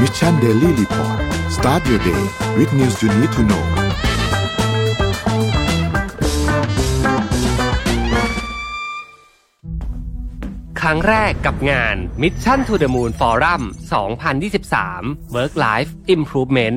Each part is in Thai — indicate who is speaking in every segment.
Speaker 1: Mission Daily Report start your day with news you need to know
Speaker 2: ครั้งแรกกับงาน Mission to the Moon Forum 2023 Work Life Improvement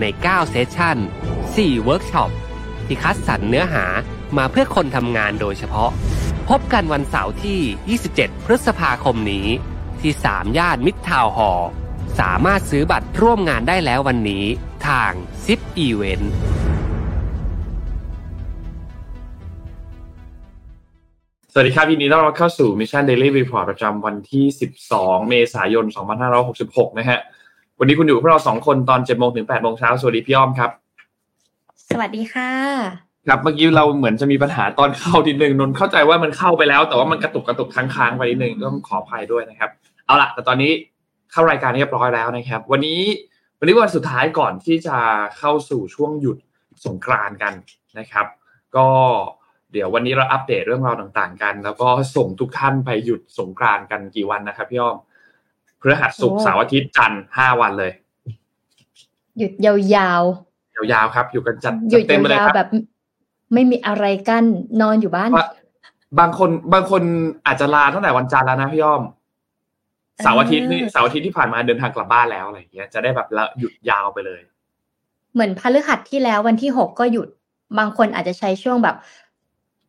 Speaker 2: ใน 9 session 4 เวิร์กช็อป ที่คัดสรรเนื้อหามาเพื่อคนทำงานโดยเฉพาะ พบกันวันเสาร์ที่ 27 พฤษภาคมนี้ ที่ สามย่านมิตรทาวน์ฮอลล์สามารถซื้อบัตรร่วมงานได้แล้ววันนี้ ทาง Zipevent
Speaker 3: สวัสดีครับยินดีต้อนรับเข้าสู่ Mission Daily Report ประจำวันที่ 12 เมษายน 2566 นะฮะ วันนี้คุณอยู่กับพวกเราสองคนตอน7โมงถึง8โมงเช้าสวัสดีพี่อ้อมครับ
Speaker 4: สวัสดีค่ะ
Speaker 3: ครับเมื่อกี้เราเหมือนจะมีปัญหาตอนเข้าทีหนึ่งนนท์เข้าใจว่ามันเข้าไปแล้ว แต่ว่ามันกระตุกกระตุกค้างๆไปนิดนึงก็ขออภัยด้วยนะครับ เอาล่ะ แต่ตอนนี้เข้ารายการเรียบร้อยแล้วนะครับ วันนี้วันนี้วันสุดท้ายก่อนที่จะเข้าสู่ช่วงหยุดสงกรานต์กันนะครับ ก็เดี๋ยววันนี้เราอัปเดตเรื่องราวต่างๆกัน แล้วก็ส่งทุกท่านไปหยุดสงกรานต์กันกี่วันนะครับพี่อ้อม พฤหัสศุกร์
Speaker 4: โอ้
Speaker 3: เสาร์อาทิตย์จันทร์ห้าวันเลย
Speaker 4: หยุดยาว
Speaker 3: ยาวๆครับ อยู่กันจัด
Speaker 4: ๆหยุด
Speaker 3: เต็มไปเลย
Speaker 4: ยาว
Speaker 3: ครับ
Speaker 4: ๆแบบ ไม่มีอะไรกั้นนอนอยู่บ้าน
Speaker 3: ว่าบางคนบางคนอาจจะลาตั้งแต่วันจันทร์แล้วนะพี่อ้อมเสาร์อาทิตย์นี่
Speaker 4: เออ
Speaker 3: เสาร์อาทิตย์ที่ผ่านมาเดินทางกลับบ้านแล้วอะไรอย่างเงี้ยจะได้แบบละหยุดยาวไปเลย
Speaker 4: เหมือนพฤหัสที่แล้ววันที่หกก็หยุดบางคนอาจจะใช้ช่วงแบบ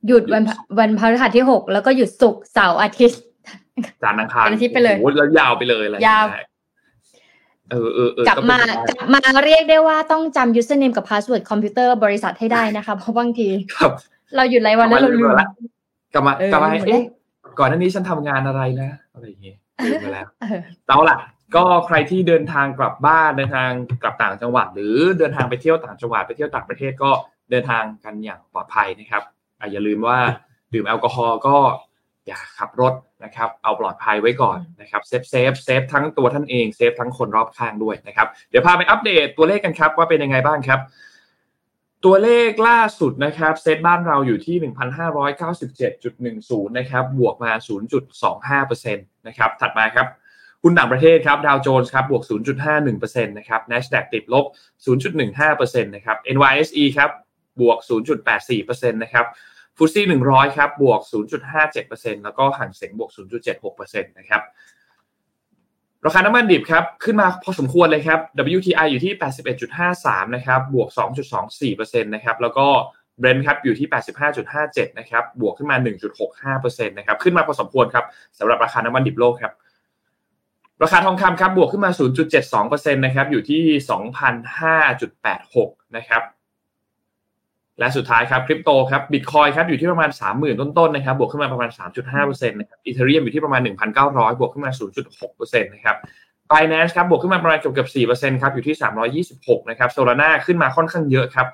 Speaker 4: หยุดวันพวันพฤหัสที่หกแล้วก็หยุดศุกร์เสาร์อาทิตย์
Speaker 3: จานทร์อังคาร
Speaker 4: เป็นอาทิตย์ไปเลย
Speaker 3: โอ้โหแล้วยาวไปเลยอะไรองเงี้
Speaker 4: ยาว
Speaker 3: เออเออเออก
Speaker 4: ลับมา
Speaker 3: เป็นไป
Speaker 4: ก
Speaker 3: ได้
Speaker 4: ลับมาเรียกได้ว่าต้องจำ username กับ password คอมพิวเตอร์บริษัทให้ได้นะคะเพราะบางที
Speaker 3: ครับ
Speaker 4: เราหยุดรายวันแล้วเราลืม
Speaker 3: ละกลับมา
Speaker 4: เออก
Speaker 3: ลับมา
Speaker 4: ลืมไป
Speaker 3: เอ๊ะ
Speaker 4: แล้ว
Speaker 3: ก่อนหน้านี้ฉันทำงานอะไรนะอะไรอย่างเงี้ยลืมไปแล้ว
Speaker 4: เออ
Speaker 3: เอาล่ะ ก็ใครที่เดินทางกลับบ้านเดินทางกลับต่างจังหวัด หรือเดินทางไปเที่ยวต่างจังหวัดไปเที่ยวต่างประเทศก็เดินทางกันอย่างปลอดภัยนะครับอะอย่าลืมว่าดื่มแอลกอฮอล์ก็อย่าขับรถ นะครับเอาปลอดภัยไว้ก่อนนะครับ save save save ทั้งตัวท่านเอง save ทั้งคนรอบข้างด้วยนะครับเดี๋ยวพาไปอัปเดตตัวเลขกันครับว่าเป็นยังไงบ้างครับ ตัวเลขล่าสุดนะครับเซตบ้านเราอยู่ที่ 1,597.10 นะครับบวกมา 0.25%นะครับถัดมาครับหุ้นต่างประเทศครับดาวโจนส์ครับบวก 0.51%นะครับ NASDAQ ติดลบ 0.15%นะครับ NYSE ครับบวก 0.84%นะครับ ฟุตซี่100ครับบวก 0.57%แล้วก็ห่างเสียงบวก 0.76%นะครับราคาน้ำมันดิบครับขึ้นมาพอสมควรเลยครับ WTI อยู่ที่ 81.53 นะครับบวก 2.24%นะครับแล้วก็ Brent ครับอยู่ที่ 85.57 นะครับบวกขึ้นมา 1.65%นะครับขึ้นมาพอสมควรครับสำหรับราคาน้ำมันดิบโลกครับราคาทองคำครับบวกขึ้นมา 0.72%นะครับอยู่ที่ 2,005.86 นะครับ และสุดท้ายครับคริปโตครับบิตคอยครับอยู่ที่ประมาณ 30,000 ต้นๆนะครับบวกขึ้นมาประมาณ 3.5%นะครับอีเทเรียมอยู่ที่ประมาณ 1,900 บวกขึ้นมา 0.6%นะครับ Binance ครับบวกขึ้นมาประมาณเกือบเกือบ4%ครับอยู่ที่ 326 นะครับ Solana ขึ้นมาค่อนข้างเยอะครับ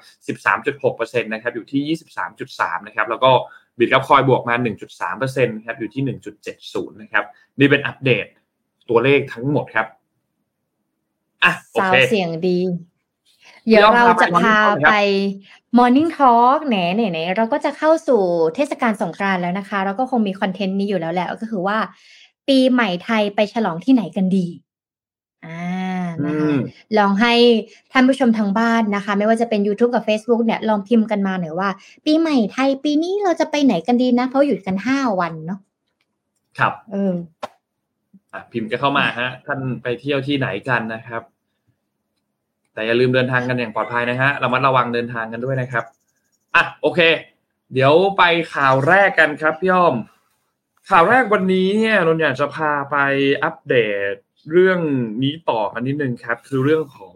Speaker 3: 13.6%นะครับอยู่ที่ 23.3 นะครับแล้วก็บิตครับคอยบวกมา 1.3%นะครับอยู่ที่ 1.70 นะครับนี่เป็นอัปเดตตัวเลขทั้งหมดครับอะโอ
Speaker 4: สาว
Speaker 3: เค
Speaker 4: เสียงดี เดี๋ยวเราจะพาไป Morning Talk แหนไหนไหนเราก็จะเข้าสู่เทศกาลสงกรานต์แล้วนะคะ เราก็คงมีคอนเทนต์นี้อยู่แล้วแหละก็คือว่า ปีใหม่ไทยไปฉลองที่ไหนกันดีอ่า
Speaker 3: อื
Speaker 4: นะคะ
Speaker 3: ม
Speaker 4: ลองให้ท่านผู้ชมทางบ้านนะคะ ไม่ว่าจะเป็น YouTube กับ Facebook เนี่ยลองพิมพ์กันมาหน่อยว่า ปีใหม่ไทยปีนี้เราจะไปไหนกันดีนะ เพราะหยุดกันห้าวันเนาะ
Speaker 3: ครับ
Speaker 4: เออ
Speaker 3: อะพิมพ์กันเข้ามาฮะ ท่านไปเที่ยวที่ไหนกันนะครับ แต่อย่าลืมเดินทางกันอย่างปลอดภัยนะฮะระมัดระวังเดินทางกันด้วยนะครับอะโอเค เดี๋ยวไปข่าวแรกกันครับพี่อ้อม ข่าวแรกวันนี้เนี่ยนนอยากจะพาไปอัปเดตเรื่องนี้ต่อกันนิดนึงครับ คือเรื่องของ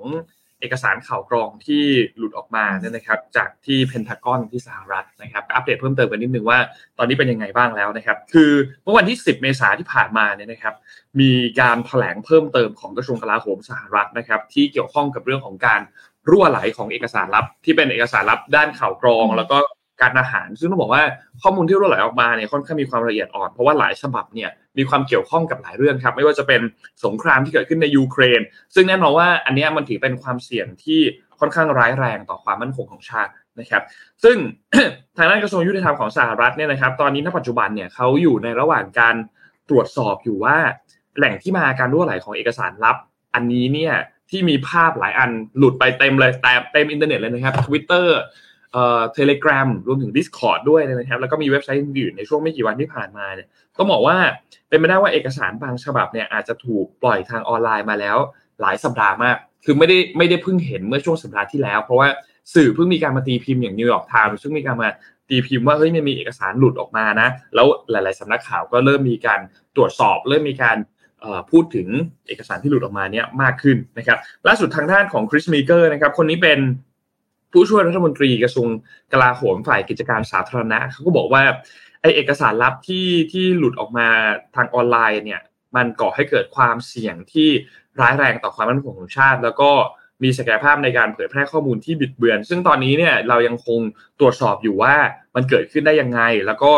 Speaker 3: เอกสารข่าวกรองที่หลุดออกมาเนี่ยนะครับ จากที่เพนทากอนที่สหรัฐนะครับอัปเดตเพิ่มเติมกันนิดนึงว่าตอนนี้เป็นยังไงบ้างแล้วนะครับ คือเมื่อวันที่ 10 เมษาที่ผ่านมาเนี่ยนะครับ มีการแถลงเพิ่มเติมของกระทรวงกลาโหมสหรัฐนะครับ ที่เกี่ยวข้องกับเรื่องของการรั่วไหลของเอกสารลับที่เป็นเอกสารลับด้านข่าวกรอง แล้วก็ การอาหาร ซึ่งต้องบอกว่าข้อมูลที่รั่วไหลออกมาเนี่ยค่อนข้างมีความละเอียดอ่อนเพราะว่าหลายฉบับเนี่ยมีความเกี่ยวข้องกับหลายเรื่องครับไม่ว่าจะเป็นสงครามที่เกิดขึ้นในยูเครน ซึ่งแน่นอนว่าอันนี้มันถือเป็นความเสี่ยงที่ค่อนข้างร้ายแรงต่อความมั่นคงของชาตินะครับ ซึ่งทางด้านกระทรวงยุติธรรมของสหรัฐเนี่ยนะครับ ตอนนี้ณปัจจุบันเนี่ยเขาอยู่ในระหว่างการตรวจสอบอยู่ว่า แหล่งที่มาการรั่วไหลของเอกสารลับ อันนี้เนี่ยที่มีภาพหลายอันหลุดไปเต็มเลยแต่เต็มอินเทอร์เน็ตเลยนะครับ Twitter เอ่ อ Telegram รวมถึง Discord ด้วยนะครับ แล้วก็มีเว็บไซต์อื่นในช่วงไม่กี่วันที่ผ่านมาเนี่ยต้องบอกว่าเป็นไปได้ว่าเอกสารบางฉบับเนี่ยอาจจะถูกปล่อยทางออนไลน์มาแล้ว หลายสัปดาห์มาก คือไม่ได้ไม่ได้เพิ่งเห็นเมื่อช่วงสัปดาห์ที่แล้ว เพราะว่าสื่อเพิ่งมีการมาตีพิมพ์อย่าง New York Times ซึ่งมีการมาตีพิมพ์ว่าเฮ้ยมันมีเอกสารหลุดออกมานะ แล้วหลาย ๆสำนักข่าวก็เริ่มมีการตรวจสอบ เริ่มมีการพูดถึงเอกสารที่หลุดออกมาเนี่ยมากขึ้นนะครับล่าสุดทางด้านของคริสมีเกอร์นะครับคนนี้เป็น ผู้ช่วยรัฐมนตรีกระทรวงกลาโหมฝ่ายกิจการสาธารณะเขาก็บอกว่าไอ้เอกสารลับที่ที่หลุดออกมาทางออนไลน์เนี่ยมันก่อให้เกิดความเสี่ยงที่ร้ายแรงต่อความมั่นคงของชาติ แล้วก็มีศักยภาพในการเผยแพร่ข้อมูลที่บิดเบือน ซึ่งตอนนี้เนี่ยเรายังคงตรวจสอบอยู่ว่ามันเกิดขึ้นได้ยังไง แล้วก็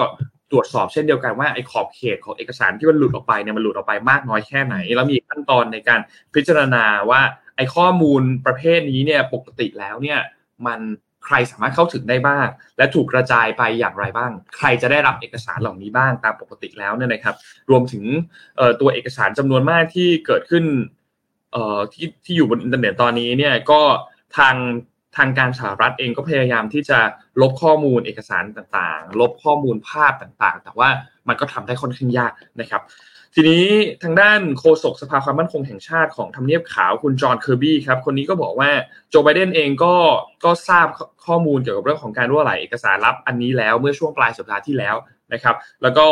Speaker 3: ตรวจสอบเช่นเดียวกันว่าไอ้ขอบเขตของเอกสารที่มันหลุดออกไปเนี่ยมันหลุดออกไปมากน้อยแค่ไหน แล้วมีขั้นตอนในการพิจารณาว่าไอ้ข้อมูลประเภทนี้เนี่ยปกติแล้วเนี่ย มันใครสามารถเข้าถึงได้บ้าง และถูกกระจายไปอย่างไรบ้าง ใครจะได้รับเอกสารเหล่านี้บ้างตามปกติแล้วเนี่ยนะครับ รวมถึงตัวเอกสารจำนวนมากที่เกิดขึ้นที่ที่อยู่บนอินเทอร์เน็ตตอนนี้เนี่ยก็ทางทางการสหรัฐเองก็พยายามที่จะลบข้อมูลเอกสารต่างๆ ลบข้อมูลภาพต่างๆ แต่ว่ามันก็ทำได้ค่อนข้างยากนะครับ ทีนี้ทางด้านโฆษกสภาความมั่นคงแห่งชาติของทำเนียบขาวคุณจอห์นเคอร์บี้ครับ คนนี้ก็บอกว่าโจไบเดนเองก็ก็ทราบข้อมูลเกี่ยวกับเรื่องของการรั่วไหลเอกสารลับอันนี้แล้วเมื่อช่วงปลายสัปดาห์ที่แล้วนะครับ แล้วก็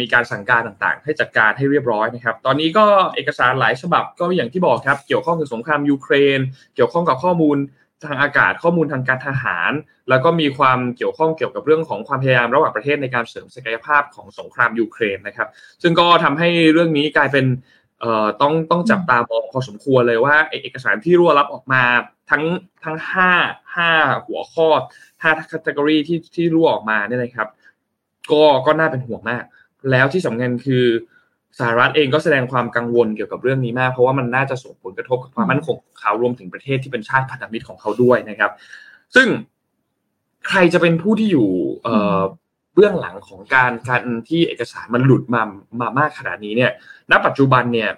Speaker 3: มีการสั่งการต่างๆ ให้จัดการให้เรียบร้อยนะครับ ตอนนี้ก็เอกสารหลายฉบับก็อย่างที่บอกครับ เกี่ยวข้องกับสงครามยูเครน เกี่ยวข้องกับข้อมูล ทางอากาศข้อมูลทางการทหาร แล้วก็มีความเกี่ยวข้องเกี่ยวกับเรื่องของความพยายามระหว่างประเทศในการเสริมศักยภาพของสงครามยูเครนนะครับ ซึ่งก็ทำให้เรื่องนี้กลายเป็นเอ่อต้องต้องจับตามองพอสมควรเลยว่าเอกสารที่รั่วรับออกมาทั้งทั้งห้าห้าหัวข้อห้าคัตเกอรีที่ที่รั่วออกมาเนี่ยนะครับ ก็ก็น่าเป็นห่วงมาก แล้วที่สำคัญคือ สหรัฐเองก็แสดงความกังวลเกี่ยวกับเรื่องนี้มาก เพราะว่ามันน่าจะส่งผลกระทบกับความมั่นคงของเขารวมถึงประเทศที่เป็นชาติพันธมิตรของเขาด้วยนะครับ ซึ่งใครจะเป็นผู้ที่อยู่เบื้องหลังของการการที่เอกสารมันหลุดมามามากขนาดนี้เนี่ย ณ ปัจจุบันเนี่ย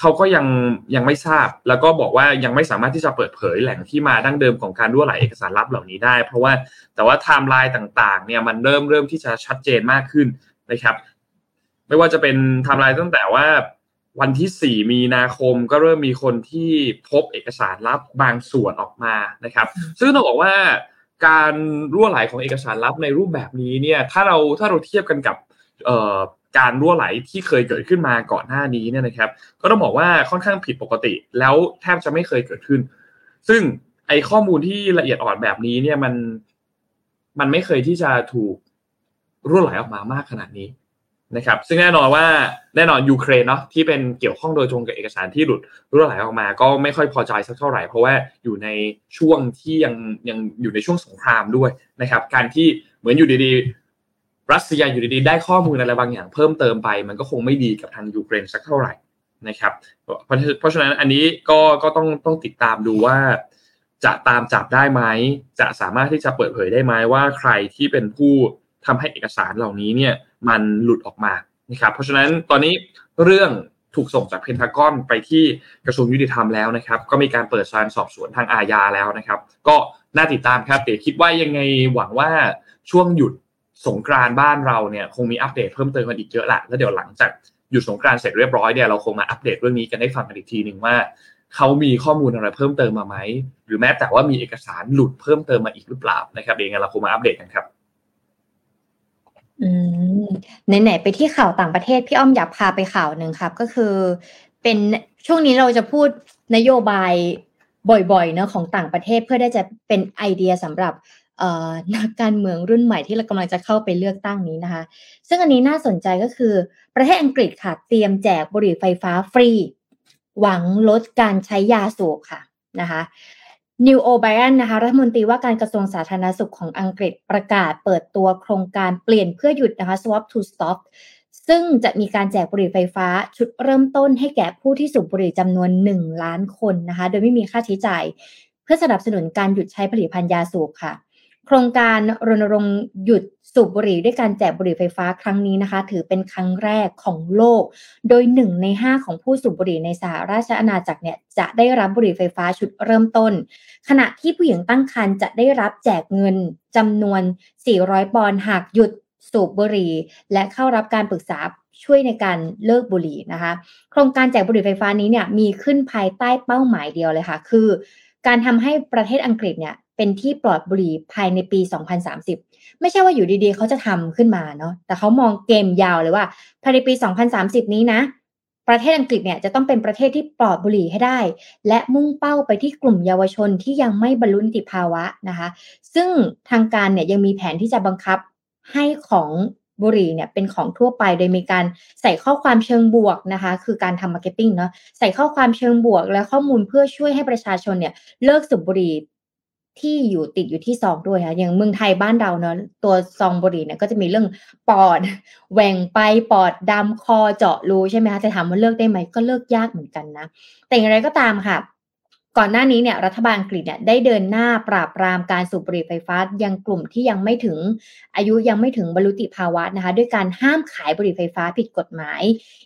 Speaker 3: เขาก็ยังยังไม่ทราบ แล้วก็บอกว่ายังไม่สามารถที่จะเปิดเผยแหล่งที่มาดั้งเดิมของการรั่วไหลเอกสารลับเหล่านี้ได้ เพราะว่าแต่ว่าไทม์ไลน์ต่างๆ เนี่ยมันเริ่มเริ่มที่จะชัดเจนมากขึ้นนะครับ ไม่ว่าจะเป็นไทม์ไลน์ตั้งแต่ว่าวันที่ 4 มีนาคมก็เริ่มมีคนที่พบเอกสารลับบางส่วนออกมานะครับ ซึ่งต้องบอกว่าการรั่วไหลของเอกสารลับในรูปแบบนี้เนี่ยถ้าเราถ้าเราเทียบกันกับการรั่วไหลที่เคยเกิดขึ้นมาก่อนหน้านี้เนี่ยนะครับ ก็ต้องบอกว่าค่อนข้างผิดปกติ แล้วแทบจะไม่เคยเกิดขึ้น ซึ่งไอข้อมูลที่ละเอียดอ่อนแบบนี้เนี่ยมันมันไม่เคยที่จะถูกรั่วไหลออกมามากขนาดนี้ นะครับซึ่งแน่นอนว่าแน่นอนยูเครนเนาะที่เป็นเกี่ยวข้องโดยตรงกับเอกสารที่หลุดรั่วไหลออกมา ก็ไม่ค่อยพอใจสักเท่าไหร่ เพราะว่าอยู่ในช่วงที่ยังยังอยู่ในช่วงสงครามด้วยนะครับ การที่เหมือนอยู่ดีๆ รัสเซียอยู่ดีๆ ได้ข้อมูลอะไรบางอย่างเพิ่มเติมไป มันก็คงไม่ดีกับทางยูเครนสักเท่าไหร่นะครับ เพราะเพราะฉะนั้นอันนี้ก็ก็ต้องต้องติดตามดูว่า จะตามจับได้ไหมจะสามารถที่จะเปิดเผยได้ไหมว่าใครที่เป็นผู้ทำให้เอกสารเหล่านี้เนี่ย มันหลุดออกมานะครับเพราะฉะนั้นตอนนี้เรื่องถูกส่งจากเพนทากอนไปที่กระทรวงยุติธรรมแล้วนะครับ ก็มีการเปิดการสอบสวนทางอาญาแล้วนะครับ ก็น่าติดตามครับเดี๋ยวคิดว่ายังไงหวังว่าช่วงหยุดสงกรานบ้านเราเนี่ยคงมีอัปเดตเพิ่มเติมกันอีกเยอะแหละแล้วเดี๋ยวหลังจากหยุดสงกรานเสร็จเรียบร้อยเนี่ยเราคงมาอัปเดตเรื่องนี้กันให้ฟังกันอีกทีหนึ่งว่าเขามีข้อมูลอะไรเพิ่มเติมมาไหมหรือแม้แต่ว่ามีเอกสารหลุดเพิ่มเติมมาอีกหรือเปล่านะครับเดี๋ยวเราคงมาอัปเดตกันครับ
Speaker 4: อืมไหนๆไปที่ข่าวต่างประเทศพี่อ้อมอยากพาไปข่าวหนึ่งครับ ก็คือ เป็นช่วงนี้เราจะพูดนโยบายบ่อยๆเนาะของต่างประเทศเพื่อได้จะเป็นไอเดียสำหรับนักการเมืองรุ่นใหม่ที่เรากำลังจะเข้าไปเลือกตั้งนี้นะคะ ซึ่งอันนี้น่าสนใจก็คือ ประเทศอังกฤษค่ะ เตรียมแจกบุหรี่ไฟฟ้าฟรี หวังลดการใช้ยาสูบค่ะนะคะ นิวโอไบรอนนะคะรัฐมนตรีว่าการกระทรวงสาธารณสุขของอังกฤษประกาศเปิดตัวโครงการเปลี่ยนเพื่อหยุดนะคะ swap to stop ซึ่งจะมีการแจกบุหรี่ไฟฟ้าชุดเริ่มต้นให้แก่ผู้ที่สูบบุหรี่จำนวน 1 ล้านคนนะคะ โดยไม่มีค่าใช้จ่าย เพื่อสนับสนุนการหยุดใช้ผลิตภัณฑ์ยาสูบค่ะ โครงการรณรงค์หยุดสูบบุหรี่ด้วยการแจกบุหรี่ไฟฟ้าครั้งนี้นะคะ ถือเป็นครั้งแรกของโลก โดยหนึ่งในห้าของผู้สูบบุหรี่ในสหราชอาณาจักรเนี่ยจะได้รับบุหรี่ไฟฟ้าชุดเริ่มต้น ขณะที่ผู้หญิงตั้งครรภ์จะได้รับแจกเงินจำนวน 400 ปอนด์หากหยุดสูบบุหรี่ และเข้ารับการปรึกษาช่วยในการเลิกบุหรี่นะคะ โครงการแจกบุหรี่ไฟฟ้านี้เนี่ยมีขึ้นภายใต้เป้าหมายเดียวเลยค่ะ คือ การทำให้ประเทศอังกฤษเนี่ย เป็นที่ปลอดบุหรี่ภายในปี 2030 ไม่ใช่ว่าอยู่ดีๆ เขาจะทำขึ้นมาเนาะแต่เขามองเกมยาวเลยว่าภายในปี 2030 นี้นะ ประเทศอังกฤษเนี่ยจะต้องเป็นประเทศที่ปลอดบุหรี่ให้ได้ และมุ่งเป้าไปที่กลุ่มเยาวชนที่ยังไม่บรรลุนิติภาวะนะคะ ซึ่งทางการเนี่ยยังมีแผนที่จะบังคับให้ซองบุหรี่เนี่ยเป็นซองทั่วไปโดยมีการใส่ข้อความเชิงบวกนะคะ คือการทำ marketing เนาะใส่ข้อความเชิงบวก และข้อมูลเพื่อช่วยให้ประชาชนเนี่ยเลิกสูบบุหรี่ ที่อยู่ติดอยู่ที่ซองด้วยค่ะอย่างเมืองไทยบ้านเราเนาะตัวซองบุหรี่เนี่ยก็จะมีเรื่องปอดแหว่งไปปอดดำคอเจาะรูใช่ไหมคะจะถามว่าเลิกได้ไหมก็เลิกยากเหมือนกันนะ แต่อย่างไรก็ตามค่ะ ก่อนหน้านี้เนี่ยรัฐบาลอังกฤษเนี่ยได้เดินหน้าปราบปรามการสูบบุหรี่ไฟฟ้ายังกลุ่มที่ยังไม่ถึงอายุยังไม่ถึงบรรลุติภาวะนะคะด้วยการห้ามขายบุหรี่ไฟฟ้าผิดกฎหมาย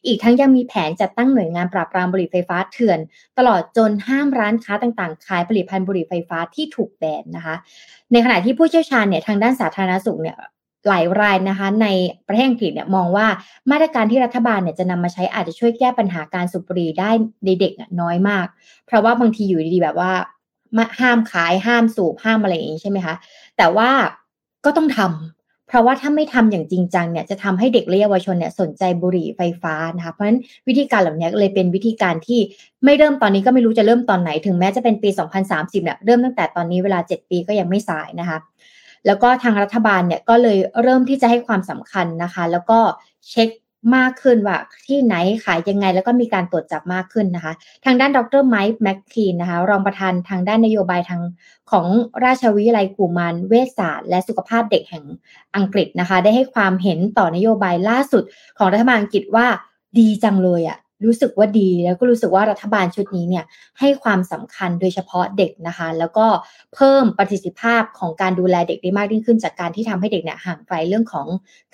Speaker 4: อีกทั้งยังมีแผนจัดตั้งหน่วยงานปราบปรามบุหรี่ไฟฟ้าเถื่อน ตลอดจนห้ามร้านค้าต่างๆ ขายผลิตภัณฑ์บุหรี่ไฟฟ้าที่ถูกแบนนะคะ ในขณะที่ผู้เชี่ยวชาญเนี่ยทางด้านสาธารณสุขเนี่ย หลายรายนะคะในประเทศอังกฤษเนี่ยมองว่ามาตรการที่รัฐบาลเนี่ยจะนำมาใช้อาจจะช่วยแก้ปัญหาการสูบบุหรี่ได้ในเด็กน้อยมาก เพราะว่าบางทีอยู่ดีๆแบบว่าห้ามขายห้ามสูบห้ามอะไรอย่างนี้ใช่ไหมคะ แต่ว่าก็ต้องทำเพราะว่าถ้าไม่ทำอย่างจริงจังเนี่ยจะทำให้เด็กและเยาวชนเนี่ยสนใจบุหรี่ไฟฟ้านะคะเพราะฉะนั้นวิธีการเหล่านี้เลยเป็นวิธีการที่ไม่เริ่มตอนนี้ก็ไม่รู้จะเริ่มตอนไหนถึงแม้จะเป็นปี 2030เนี่ยเริ่มตั้งแต่ตอนนี้เวลา 7 ปีก็ยังไม่สายนะคะ แล้วก็ทางรัฐบาลเนี่ยก็เลยเริ่มที่จะให้ความสำคัญนะคะ แล้วก็เช็คมากขึ้นว่าที่ไหนขายยังไง แล้วก็มีการตรวจจับมากขึ้นนะคะ ทางด้านดรไมค์แมคคีนนะคะ รองประธานทางด้านนโยบายทางของราชวิทยาลัยกูมานเวชศาสตร์ และสุขภาพเด็กแห่งอังกฤษนะคะ ได้ให้ความเห็นต่อนโยบายล่าสุดของรัฐบาลอังกฤษว่าดีจังเลยอะ รู้สึกว่าดีแล้วก็รู้สึกว่ารัฐบาลชุดนี้เนี่ยให้ความสำคัญโดยเฉพาะเด็กนะคะ แล้วก็เพิ่มประสิทธิภาพของการดูแลเด็กได้มากยิ่งขึ้น จากการที่ทำให้เด็กเนี่ยห่างไกลเรื่องของ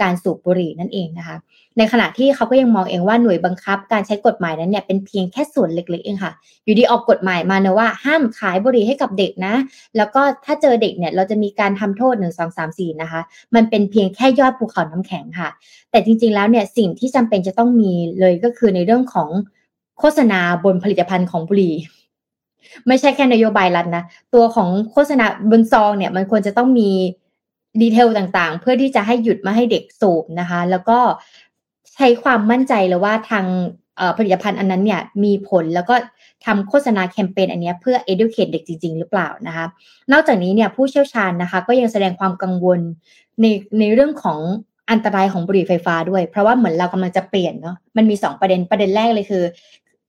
Speaker 4: การสูบบุหรี่นั่นเองนะคะ ในขณะที่เขาก็ยังมองเองว่าหน่วยบังคับ การใช้กฎหมายนั้นเนี่ยเป็นเพียงแค่ส่วนเล็กๆเองค่ะ อยู่ดีออกกฎหมายมาเนะว่าห้ามขายบุหรี่ให้กับเด็กนะ แล้วก็ถ้าเจอเด็กเนี่ยเราจะมีการทำโทษหนึ่งสองสามสี่นะคะ มันเป็นเพียงแค่ยอดภูเขาน้ำแข็งค่ะ แต่จริงๆแล้วเนี่ยสิ่งที่จำเป็นจะต้องมีเลยก็คือในเรื่องของโฆษณาบนผลิตภัณฑ์ของบุหรี่ไม่ใช่แค่นโยบายรัฐนะ ตัวของโฆษณาบนซองเนี่ยมันควรจะต้องมีดีเทลต่างๆ เพื่อที่จะให้หยุดมาให้เด็กสูบนะคะ แล้วก็ ใช้ความมั่นใจเลยว่าทางผลิตภัณฑ์อันนั้นเนี่ยมีผลแล้วก็ทำโฆษณาแคมเปญอันนี้เพื่อ educate เด็กจริง ๆ หรือเปล่านะคะนอกจากนี้เนี่ยผู้เชี่ยวชาญนะคะ ก็ยังแสดงความกังวลในในเรื่องของอันตรายของบุหรี่ไฟฟ้าด้วย เพราะว่าเหมือนเรากำลังจะเปลี่ยนเนาะมันมี 2 ประเด็นประเด็นแรกเลยคือ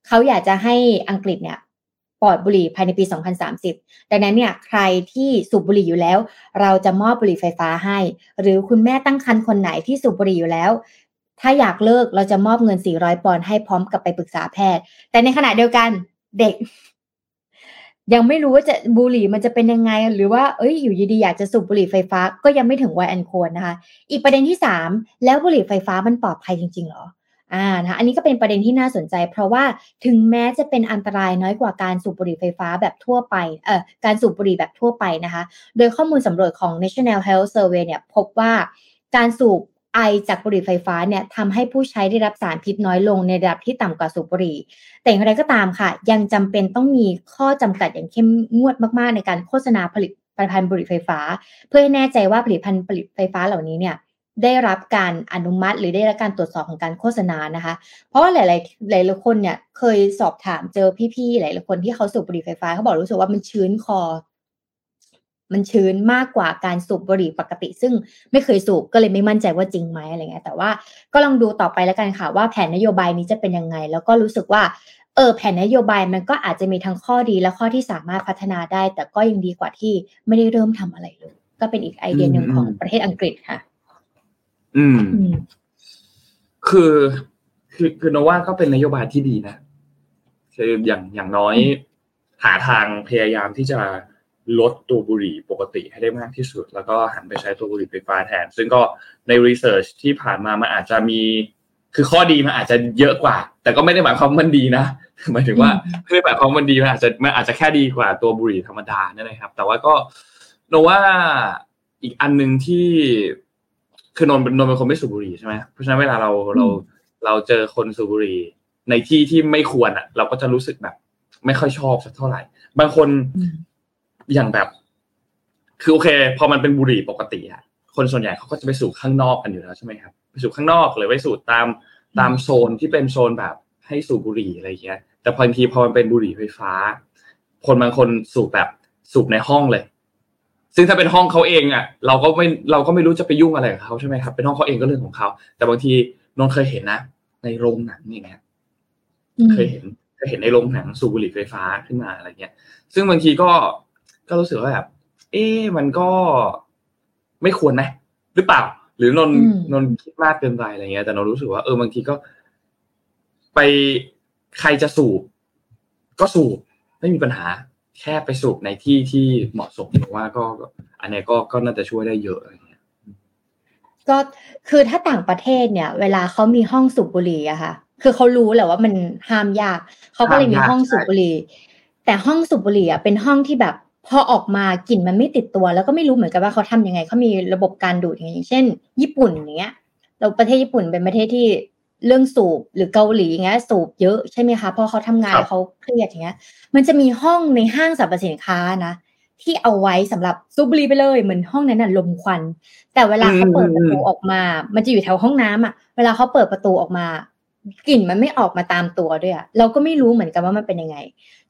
Speaker 4: เขาอยากจะให้อังกฤษเนี่ยปลอดบุหรี่ภายในปี 2030 ดังนั้นเนี่ยใครที่สูบบุหรี่อยู่แล้ว เราจะมอบบุหรี่ไฟฟ้าให้ หรือคุณแม่ตั้งครรภ์คนไหนที่สูบบุหรี่อยู่แล้ว ถ้าอยากเลิกเราจะมอบเงิน 400 ปอนด์ให้พร้อมกับไปปรึกษาแพทย์ แต่ในขณะเดียวกันเด็ก ยังไม่รู้ว่าจะบุหรี่มันจะเป็นยังไง หรือว่าเอ้ยอยู่ดีๆอยากจะสูบบุหรี่ไฟฟ้าก็ยังไม่ถึงวัยอันควรนะคะ อีกประเด็นที่สามแล้วบุหรี่ไฟฟ้ามันปลอดภัยจริงๆหรออ่านะอันนี้ก็เป็นประเด็นที่น่าสนใจ เพราะว่าถึงแม้จะเป็นอันตรายน้อยกว่าการสูบบุหรี่ไฟฟ้าแบบทั่วไปเอ่อการสูบบุหรี่แบบทั่วไปนะคะ โดยข้อมูลสำรวจของ National Health Survey เนี่ยพบว่าการสูบ ไอจากบุหรี่ไฟฟ้าเนี่ยทำให้ผู้ใช้ได้รับสารพิษน้อยลงในระดับที่ต่ำกว่าสูบบุหรี่ แต่อย่างไรก็ตามค่ะ ยังจำเป็นต้องมีข้อจำกัดอย่างเข้มงวดมากๆ ในการโฆษณาผลิตผลิตภัณฑ์บุหรี่ไฟฟ้า เพื่อให้แน่ใจว่าผลิตภัณฑ์ผลิตไฟฟ้าเหล่านี้เนี่ยได้รับการอนุมัติหรือได้รับการตรวจสอบของการโฆษณานะคะ เพราะว่าหลายๆหลายๆคนเนี่ยเคยสอบถามเจอพี่ๆหลายๆคนที่เขาสูบบุหรี่ไฟฟ้าเขาบอกรู้สึกว่ามันชื้นคอ มันชื้นมากกว่าการสูบบุหรี่ปกติ ซึ่งไม่เคยสูบก็เลยไม่มั่นใจว่าจริงไหมอะไรเงี้ยแต่ว่าก็ลองดูต่อไปแล้วกันค่ะว่าแผนนโยบายนี้จะเป็นยังไง แล้วก็รู้สึกว่าเออแผนนโยบายมันก็อาจจะมีทั้งข้อดีและข้อที่สามารถพัฒนาได้ แต่ก็ยังดีกว่าที่ไม่ได้เริ่มทำอะไรเลย ก็เป็นอีกไอเดียหนึ่งของประเทศอังกฤษค่ะ
Speaker 3: อืม
Speaker 4: อืม
Speaker 3: คือ คือคือโนว่าก็เป็นนโยบายที่ดีนะคืออย่างอย่างน้อยหาทางพยายามที่จะ ลดตัวบุหรี่ปกติให้ได้มากที่สุด แล้วก็หันไปใช้ตัวบุหรี่ไฟฟ้าแทน ซึ่งก็ในรีเสิร์ชที่ผ่านมามันอาจจะมี คือข้อดีมันอาจจะเยอะกว่า แต่ก็ไม่ได้หมายความว่ามันดีนะหมายถึงว่าไม่ได้หมายความว่ามันดีมันอาจจะมันอาจจะแค่ดีกว่าตัวบุหรี่ธรรมดานั่นนะครับ แต่ว่าก็โนว่าอีกอันหนึ่งที่คือนนท์เป็นนนท์เป็นคนไม่สูบบุหรี่ใช่ไหมเพราะฉะนั้นเวลาเราเราเราเจอคนสูบบุหรี่ในที่ที่ไม่ควรอะ เราก็จะรู้สึกแบบ ไม่ค่อยชอบสักเท่าไหร่ บางคน
Speaker 4: อืม
Speaker 3: อย่างแบบ คือโอเค พอมันเป็นบุหรี่ปกติอะคนส่วนใหญ่เขาก็จะไปสูบข้างนอกกันอยู่แล้วใช่ไหมครับไปสูบข้างนอกหรือไปสูบตามตามโซนที่เป็นโซนแบบให้สูบบุหรี่อะไรอย่างเงี้ย แต่พอบางทีพอมันเป็นบุหรี่ไฟฟ้า คนบางคนสูบแบบสูบในห้องเลย ซึ่งถ้าเป็นห้องเขาเองอะ เราก็ไม่เราก็ไม่รู้จะไปยุ่งอะไรกับเขาใช่ไหมครับเป็นห้องเขาเองก็เรื่องของเขาแต่บางทีนนท์เคยเห็นนะในโรงหนังอย่างเงี้ย
Speaker 4: อืม
Speaker 3: เคยเห็นเคยเห็นในโรงหนังสูบบุหรี่ไฟฟ้าขึ้นมาอะไรเงี้ย ซึ่งบางทีก็ ก็รู้สึกว่าแบบ เอ๊ะมันก็ไม่ควรนะหรือเปล่า หรือนนท์
Speaker 4: อืม
Speaker 3: นนท์คิดมากเกินไปอะไรเงี้ย แต่นนท์รู้สึกว่าเออบางทีก็ ไปใครจะสูบ ก็สูบไม่มีปัญหา แค่ไปสูบในที่ที่เหมาะสมผมว่าก็ก็อันเนี้ยก็ก็น่าจะช่วยได้เยอะอะไรเงี้ย
Speaker 4: ก็คือถ้าต่างประเทศเนี่ย เวลาเขามีห้องสูบบุหรี่อะค่ะ คือเขารู้แหละว่ามันห้ามยากเขาก็เลยมีห้องสูบบุหรี่แต่ห้องสูบบุหรี่อะเป็นห้องที่แบบ พอออกมากลิ่นมันไม่ติดตัว แล้วก็ไม่รู้เหมือนกันว่าเขาทำยังไงเขามีระบบการดูดยังไงอย่างเช่น ญี่ปุ่นอย่างเงี้ยเราประเทศญี่ปุ่นเป็นประเทศที่เรื่องสูบหรือเกาหลีอย่างเงี้ยสูบเยอะใช่ไหมคะเพราะเขาทำงาน
Speaker 3: ครับ
Speaker 4: แล้วเขาเครียดอย่างเงี้ย มันจะมีห้องในห้างสรรพสินค้านะที่เอาไว้สำหรับสูบบุหรี่ไปเลยเหมือนห้องนั้นน่ะลมควัน แต่เวลาเขาเปิดประตูออกมา มันจะอยู่แถวห้องน้ำอะ เวลาเขาเปิดประตูออกมากลิ่นมันไม่ออกมาตามตัวด้วยอะเราก็ไม่รู้เหมือนกันว่ามันเป็นยังไง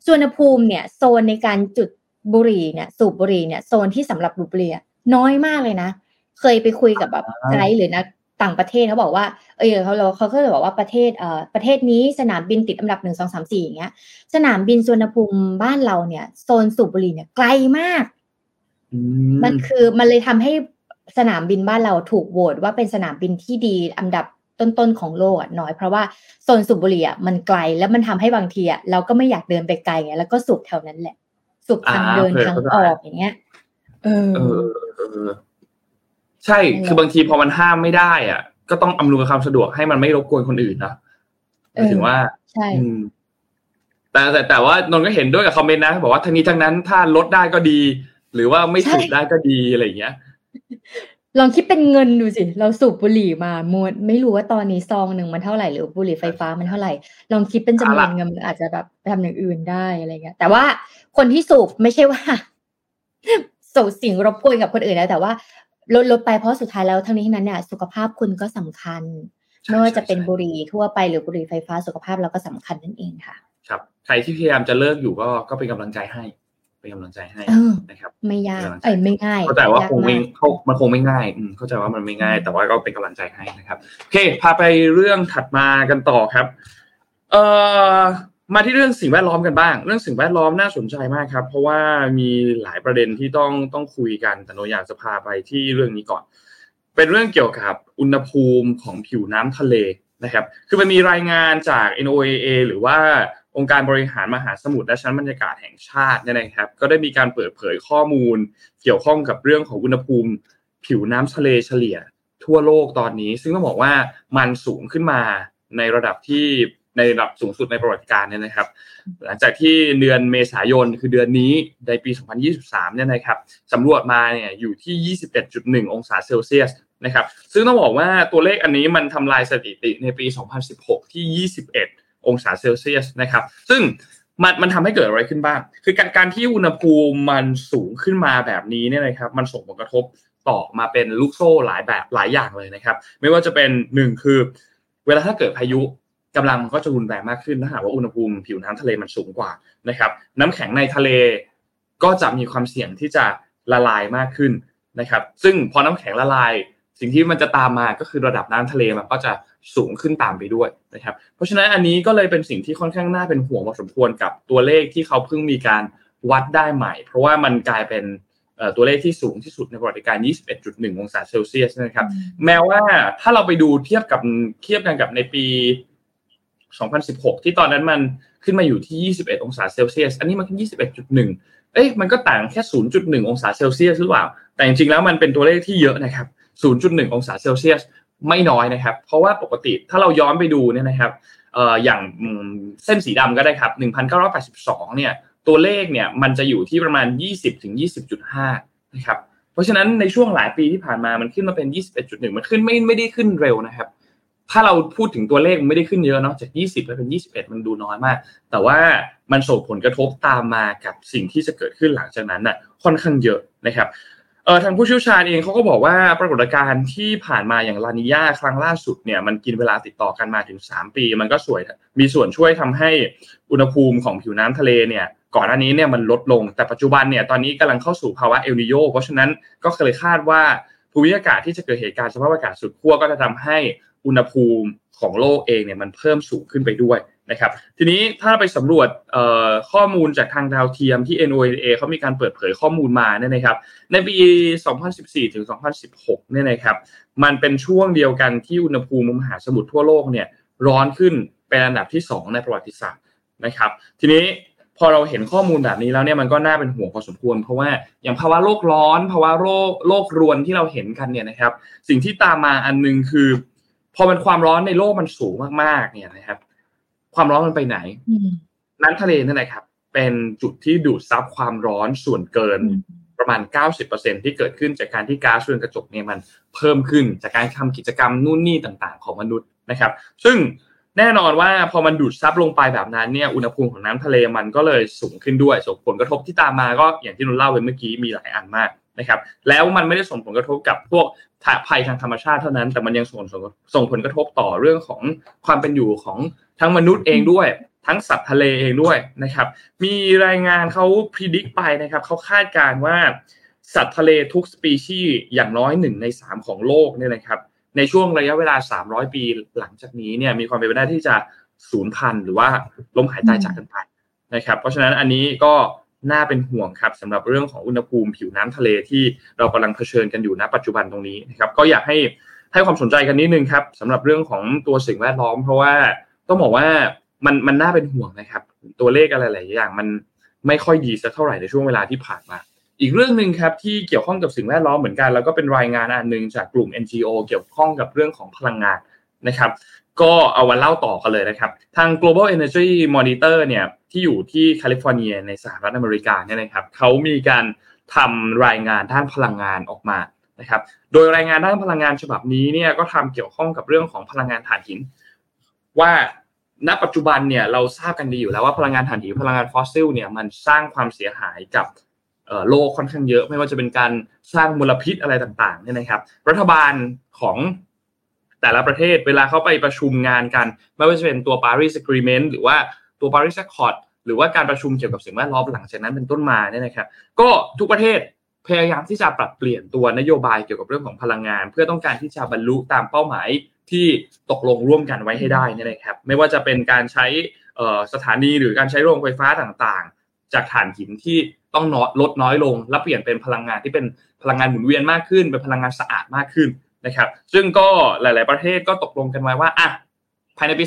Speaker 4: ส่วนอุณหภูมิเนี่ย โซนในการจุด บุหรี่เนี่ยสูบบุหรี่เนี่ยโซนที่สำหรับดูดบุหรี่อะน้อยมากเลยนะ เคยไปคุยกับแบบไกด์หรือนักต่างประเทศเขาบอกว่าเออเขาเราเขาก็เลยบอกว่าประเทศเอ่อประเทศนี้สนามบินติดอันดับหนึ่งสองสามสี่อย่างเงี้ย สนามบินสุวรรณภูมิบ้านเราเนี่ยโซนสูบบุหรี่เนี่ยไกลมาก
Speaker 3: อื
Speaker 4: มันคือมันเลยทำให้สนามบินบ้านเราถูกโหวตว่าเป็นสนามบินที่ดีอันดับต้นๆของโลกอะน้อยเพราะว่าโซนสูบบุหรี่อะมันไกลแล้วมันทำให้บางทีอะเราก็ไม่อยากเดินไปไกลไงแล้วก็สูบแถวนั้นแหละ สูบทางเดินทางออกอย่างเงี้ยเออ
Speaker 3: เออเออเออใช่ คือบางทีพอมันห้ามไม่ได้ อะ ก็ต้องอำนวยความสะดวกให้มันไม่รบกวนคนอื่นนะหมายถึงว่า
Speaker 4: ใช่
Speaker 3: อืมแต่แต่แต่ว่านนท์ก็เห็นด้วยกับคอมเมนต์นะบอกว่าทั้งนี้ทั้งนั้นถ้าลดได้ก็ดี หรือว่าไม่สูบได้ก็ดีอะไรอย่างเงี้ย
Speaker 4: ลองคิดเป็นเงินดูสิ เราสูบบุหรี่มามวดไม่รู้ว่าตอนนี้ซองหนึ่งมันเท่าไหร่หรือบุหรี่ไฟฟ้ามันเท่าไหร่ ลองคิดเป็นจำนวน
Speaker 3: เงิ
Speaker 4: นอาจจะแบบทำอย่างอื่นได้อะไรเงี้ยแต่ว่าคนที่สูบไม่ใช่ว่าสูบสิ่งรบกวนกับคนอื่นแล้วแต่ว่าลดลดไปเพราะสุดท้ายแล้วทั้งนี้ทั้งนั้นเนี่ยสุขภาพคุณก็สำคัญไม่ว่าจะเป็นบุหรี่ทั่วไปหรือบุหรี่ไฟฟ้าสุขภาพเราก็สำคัญนั่นเองค่ะ
Speaker 3: ครับ ใครที่พยายามจะเลิกอยู่ก็ก็เป็นกำลังใจให้ เป็นกำลังใจให้
Speaker 4: เออ
Speaker 3: นะครับ
Speaker 4: ไม่ยาก
Speaker 3: เป็นกำลังใจ
Speaker 4: เอ้ยไม่ง่าย
Speaker 3: เข้าใจว่ายา
Speaker 4: ก
Speaker 3: คงไม่
Speaker 4: มาก
Speaker 3: เขามันคงไม่ง่ายอืมเข้าใจว่ามันไม่ง่าย แต่ว่าก็เป็นกำลังใจให้นะครับโอเค พาไปเรื่องถัดมากันต่อครับ เอ่อมาที่เรื่องสิ่งแวดล้อมกันบ้าง เรื่องสิ่งแวดล้อมน่าสนใจมากครับ เพราะว่ามีหลายประเด็นที่ต้องต้องคุยกันแต่โนอยากจะพาไปที่เรื่องนี้ก่อน เป็นเรื่องเกี่ยวกับอุณหภูมิของผิวน้ำทะเลนะครับ คือมันมีรายงานจาก NOAA หรือว่า องค์การบริหารมหาสมุทรและชั้นบรรยากาศแห่งชาติเนี่ยนะครับ ก็ได้มีการเปิดเผยข้อมูล เกี่ยวข้องกับเรื่องของอุณหภูมิ ผิวน้ำทะเลเฉลี่ย ทั่วโลกตอนนี้ ซึ่งต้องบอกว่ามันสูงขึ้นมาในระดับที่ในระดับสูงสุดในประวัติการเนี่ยนะครับ หลังจากที่เดือนเมษายนคือเดือนนี้ในปี 2023 เนี่ยนะครับสำรวจมาเนี่ยอยู่ที่ 21.1 องศาเซลเซียสนะครับ ซึ่งต้องบอกว่าตัวเลขอันนี้มันทำลายสถิติในปี 2016 ที่ 21 องศาเซลเซียสนะครับ ซึ่งมันมันทำให้เกิดอะไรขึ้นบ้าง คือการการที่อุณหภูมิมันสูงขึ้นมาแบบนี้เนี่ยนะครับ มันส่งผลกระทบต่อมาเป็นลูกโซ่หลายแบบหลายอย่างเลยนะครับ ไม่ว่าจะเป็นหนึ่งคือ เวลาถ้าเกิดพายุกำลังมันก็จะรุนแรงมากขึ้นถ้าหากว่าอุณหภูมิผิวน้ำทะเลมันสูงกว่านะครับ น้ำแข็งในทะเลก็จะมีความเสี่ยงที่จะละลายมากขึ้นนะครับ ซึ่งพอน้ำแข็งละลาย สิ่งที่มันจะตามมาก็คือระดับน้ำทะเลมันก็จะสูงขึ้นตามไปด้วยนะครับ เพราะฉะนั้นอันนี้ก็เลยเป็นสิ่งที่ค่อนข้างน่าเป็นห่วงพอสมควรกับตัวเลขที่เขาเพิ่งมีการวัดได้ใหม่ เพราะว่ามันกลายเป็นตัวเลขที่สูงที่สุดในประวัติการ 21.1 องศาเซลเซียสนะครับ แม้ว่าถ้าเราไปดูเทียบกับเทียบกันกับในปี 2016 ที่ตอนนั้นมันขึ้นมาอยู่ที่ 21 องศาเซลเซียส อันนี้มันขึ้น21.1 เอ้ยมันก็ต่างแค่ 0.1 องศาเซลเซียสหรือเปล่า แต่จริงๆแล้วมันเป็นตัวเลขที่เยอะนะครับ 0.1 องศาเซลเซียสไม่น้อยนะครับ เพราะว่าปกติถ้าเราย้อนไปดูเนี่ยนะครับเอ่ออย่างเส้นสีดำก็ได้ครับ 1982 เนี่ยตัวเลขเนี่ยมันจะอยู่ที่ประมาณ 20ถึง20.5 นะครับ เพราะฉะนั้นในช่วงหลายปีที่ผ่านมามันขึ้นมาเป็น 21.1 มันขึ้นไม่ไม่ได้ขึ้นเร็วนะครับ ถ้าเราพูดถึงตัวเลขมันไม่ได้ขึ้นเยอะเนาะจาก 20ไปเป็น 21 มันดูน้อยมาก แต่ว่ามันส่งผลกระทบตามมากับสิ่งที่จะเกิดขึ้นหลังจากนั้นน่ะค่อนข้างเยอะนะครับ เออทางผู้เชี่ยวชาญเองเขาก็บอกว่าปรากฏการณ์ที่ผ่านมาอย่างลานิยาครั้งล่าสุดเนี่ยมันกินเวลาติดต่อกันมาถึง 3 ปี มันก็สวยมีส่วนช่วยทำให้อุณหภูมิของผิวน้ำทะเลเนี่ยก่อนหน้านี้เนี่ยมันลดลงแต่ปัจจุบันเนี่ยตอนนี้กำลังเข้าสู่ภาวะเอลนิโยเพราะฉะนั้นก็เคยคาดว่าภูมิอากาศที่จะเกิดเหตุการณ์สภาพอากาศสุดขั้วก็จะทำให้อุณหภูมิของโลกเองเนี่ยมันเพิ่มสูงขึ้นไปด้วย นะครับทีนี้ถ้าไปสำรวจข้อมูลจากทางดาวเทียมที่ NOAA เขามีการเปิดเผยข้อมูลมาเนี่ยนะครับในปี 2014 ถึง 2016 เนี่ยนะครับมันเป็นช่วงเดียวกันที่อุณหภูมิมหาสมุทรทั่วโลกเนี่ยร้อนขึ้นเป็นอันดับที่ 2 ในประวัติศาสตร์นะครับทีนี้พอเราเห็นข้อมูลแบบนี้แล้วเนี่ยมันก็น่าเป็นห่วงพอสมควร เพราะว่าอย่างภาวะโลกร้อนภาวะโลกโลกรวนที่เราเห็นกันเนี่ยนะครับสิ่งที่ตามมาอันนึงคือ พอมันความร้อนในโลกมันสูงมากๆเนี่ยนะครับ ความร้อนมันไปไหนน้ำทะเลนั่นแหละครับ เป็นจุดที่ดูดซับความร้อนส่วนเกินประมาณ 90%ที่เกิดขึ้นจากการที่ก๊าซเรือนกระจกเนี่ยมันเพิ่มขึ้นจากการทำกิจกรรมนู่นนี่ต่างๆ ของมนุษย์นะครับ ซึ่งแน่นอนว่าพอมันดูดซับลงไปแบบนั้นเนี่ยอุณหภูมิของน้ำทะเลมันก็เลยสูงขึ้นด้วยส่งผลกระทบที่ตามมาก็อย่างที่นุนเล่าไปเมื่อกี้มีหลายอันมากนะครับ แล้วมันไม่ได้ส่งผลกระทบกับพวกภัยทางธรรมชาติเท่านั้น แต่มันยังส่งส่งผลกระทบต่อเรื่องของความเป็นอยู่ของ ทั้งมนุษย์เองด้วย ทั้งสัตว์ทะเลเองด้วยนะครับ มีรายงานเขาพิจิตรไปนะครับเขาคาดการณ์ว่าสัตว์ทะเลทุกสปีชีส์อย่างน้อยหนึ่งในสามของโลกเนี่ยนะครับ ในช่วงระยะเวลา 300 ปีหลังจากนี้เนี่ยมีความเป็นไปได้ที่จะสูญพันธุ์หรือว่าล้มหายตายจากกันไปนะครับ เพราะฉะนั้นอันนี้ก็น่าเป็นห่วงครับสำหรับเรื่องของอุณหภูมิผิวน้ำทะเลที่เรากำลังเผชิญกันอยู่ณปัจจุบันตรงนี้นะครับ ก็อยากให้ให้ความสนใจกันนิดนึงครับสำหรับเรื่องของตัวสิ่งแวดล้อม เพราะว่า ต้องบอกว่ามันมันน่าเป็นห่วงนะครับ ตัวเลขอะไรหลายอย่าง มันไม่ค่อยดีสักเท่าไหร่ในช่วงเวลาที่ผ่านมา อีกเรื่องหนึ่งครับที่เกี่ยวข้องกับสิ่งแวดล้อมเหมือนกัน แล้วก็เป็นรายงานอันหนึ่งจากกลุ่ม NGO เกี่ยวข้องกับเรื่องของพลังงานนะครับ ก็เอาวันเล่าต่อกันเลยนะครับ ทาง global energy monitor เนี่ยที่อยู่ที่แคลิฟอร์เนียในสหรัฐอเมริกาเนี่ยนะครับเขามีการทำรายงานด้านพลังงานออกมานะครับ โดยรายงานด้านพลังงานฉบับนี้เนี่ยก็ทำเกี่ยวข้องกับเรื่องของพลังงานถ่านหิน ว่าณปัจจุบันเนี่ยเราทราบกันดีอยู่แล้วว่าพลังงานถ่านหินพลังงานฟอสซิลเนี่ยมันสร้างความเสียหายกับโลกค่อนข้างเยอะ ไม่ว่าจะเป็นการสร้างมลพิษอะไรต่างๆเนี่ยนะครับ รัฐบาลของแต่ละประเทศเวลาเขาไปประชุมงานกัน ไม่ว่าจะเป็นตัว Paris Agreement หรือว่าตัว Paris Accord หรือว่าการประชุมเกี่ยวกับสิ่งแวดล้อมหลังจากนั้นเป็นต้นมาเนี่ยนะครับ ก็ทุกประเทศ พยายามที่จะปรับเปลี่ยนตัวนโยบายเกี่ยวกับเรื่องของพลังงาน เพื่อต้องการที่จะบรรลุตามเป้าหมายที่ตกลงร่วมกันไว้ให้ได้นี่นะครับ ไม่ว่าจะเป็นการใช้สถานีหรือการใช้โรงไฟฟ้าต่างๆ จากถ่านหินที่ต้องลดน้อยลง และเปลี่ยนเป็นพลังงานที่เป็นพลังงานหมุนเวียนมากขึ้น เป็นพลังงานสะอาดมากขึ้นนะครับ ซึ่งก็หลาย ๆประเทศก็ตกลงกันไว้ว่าอะภายในปี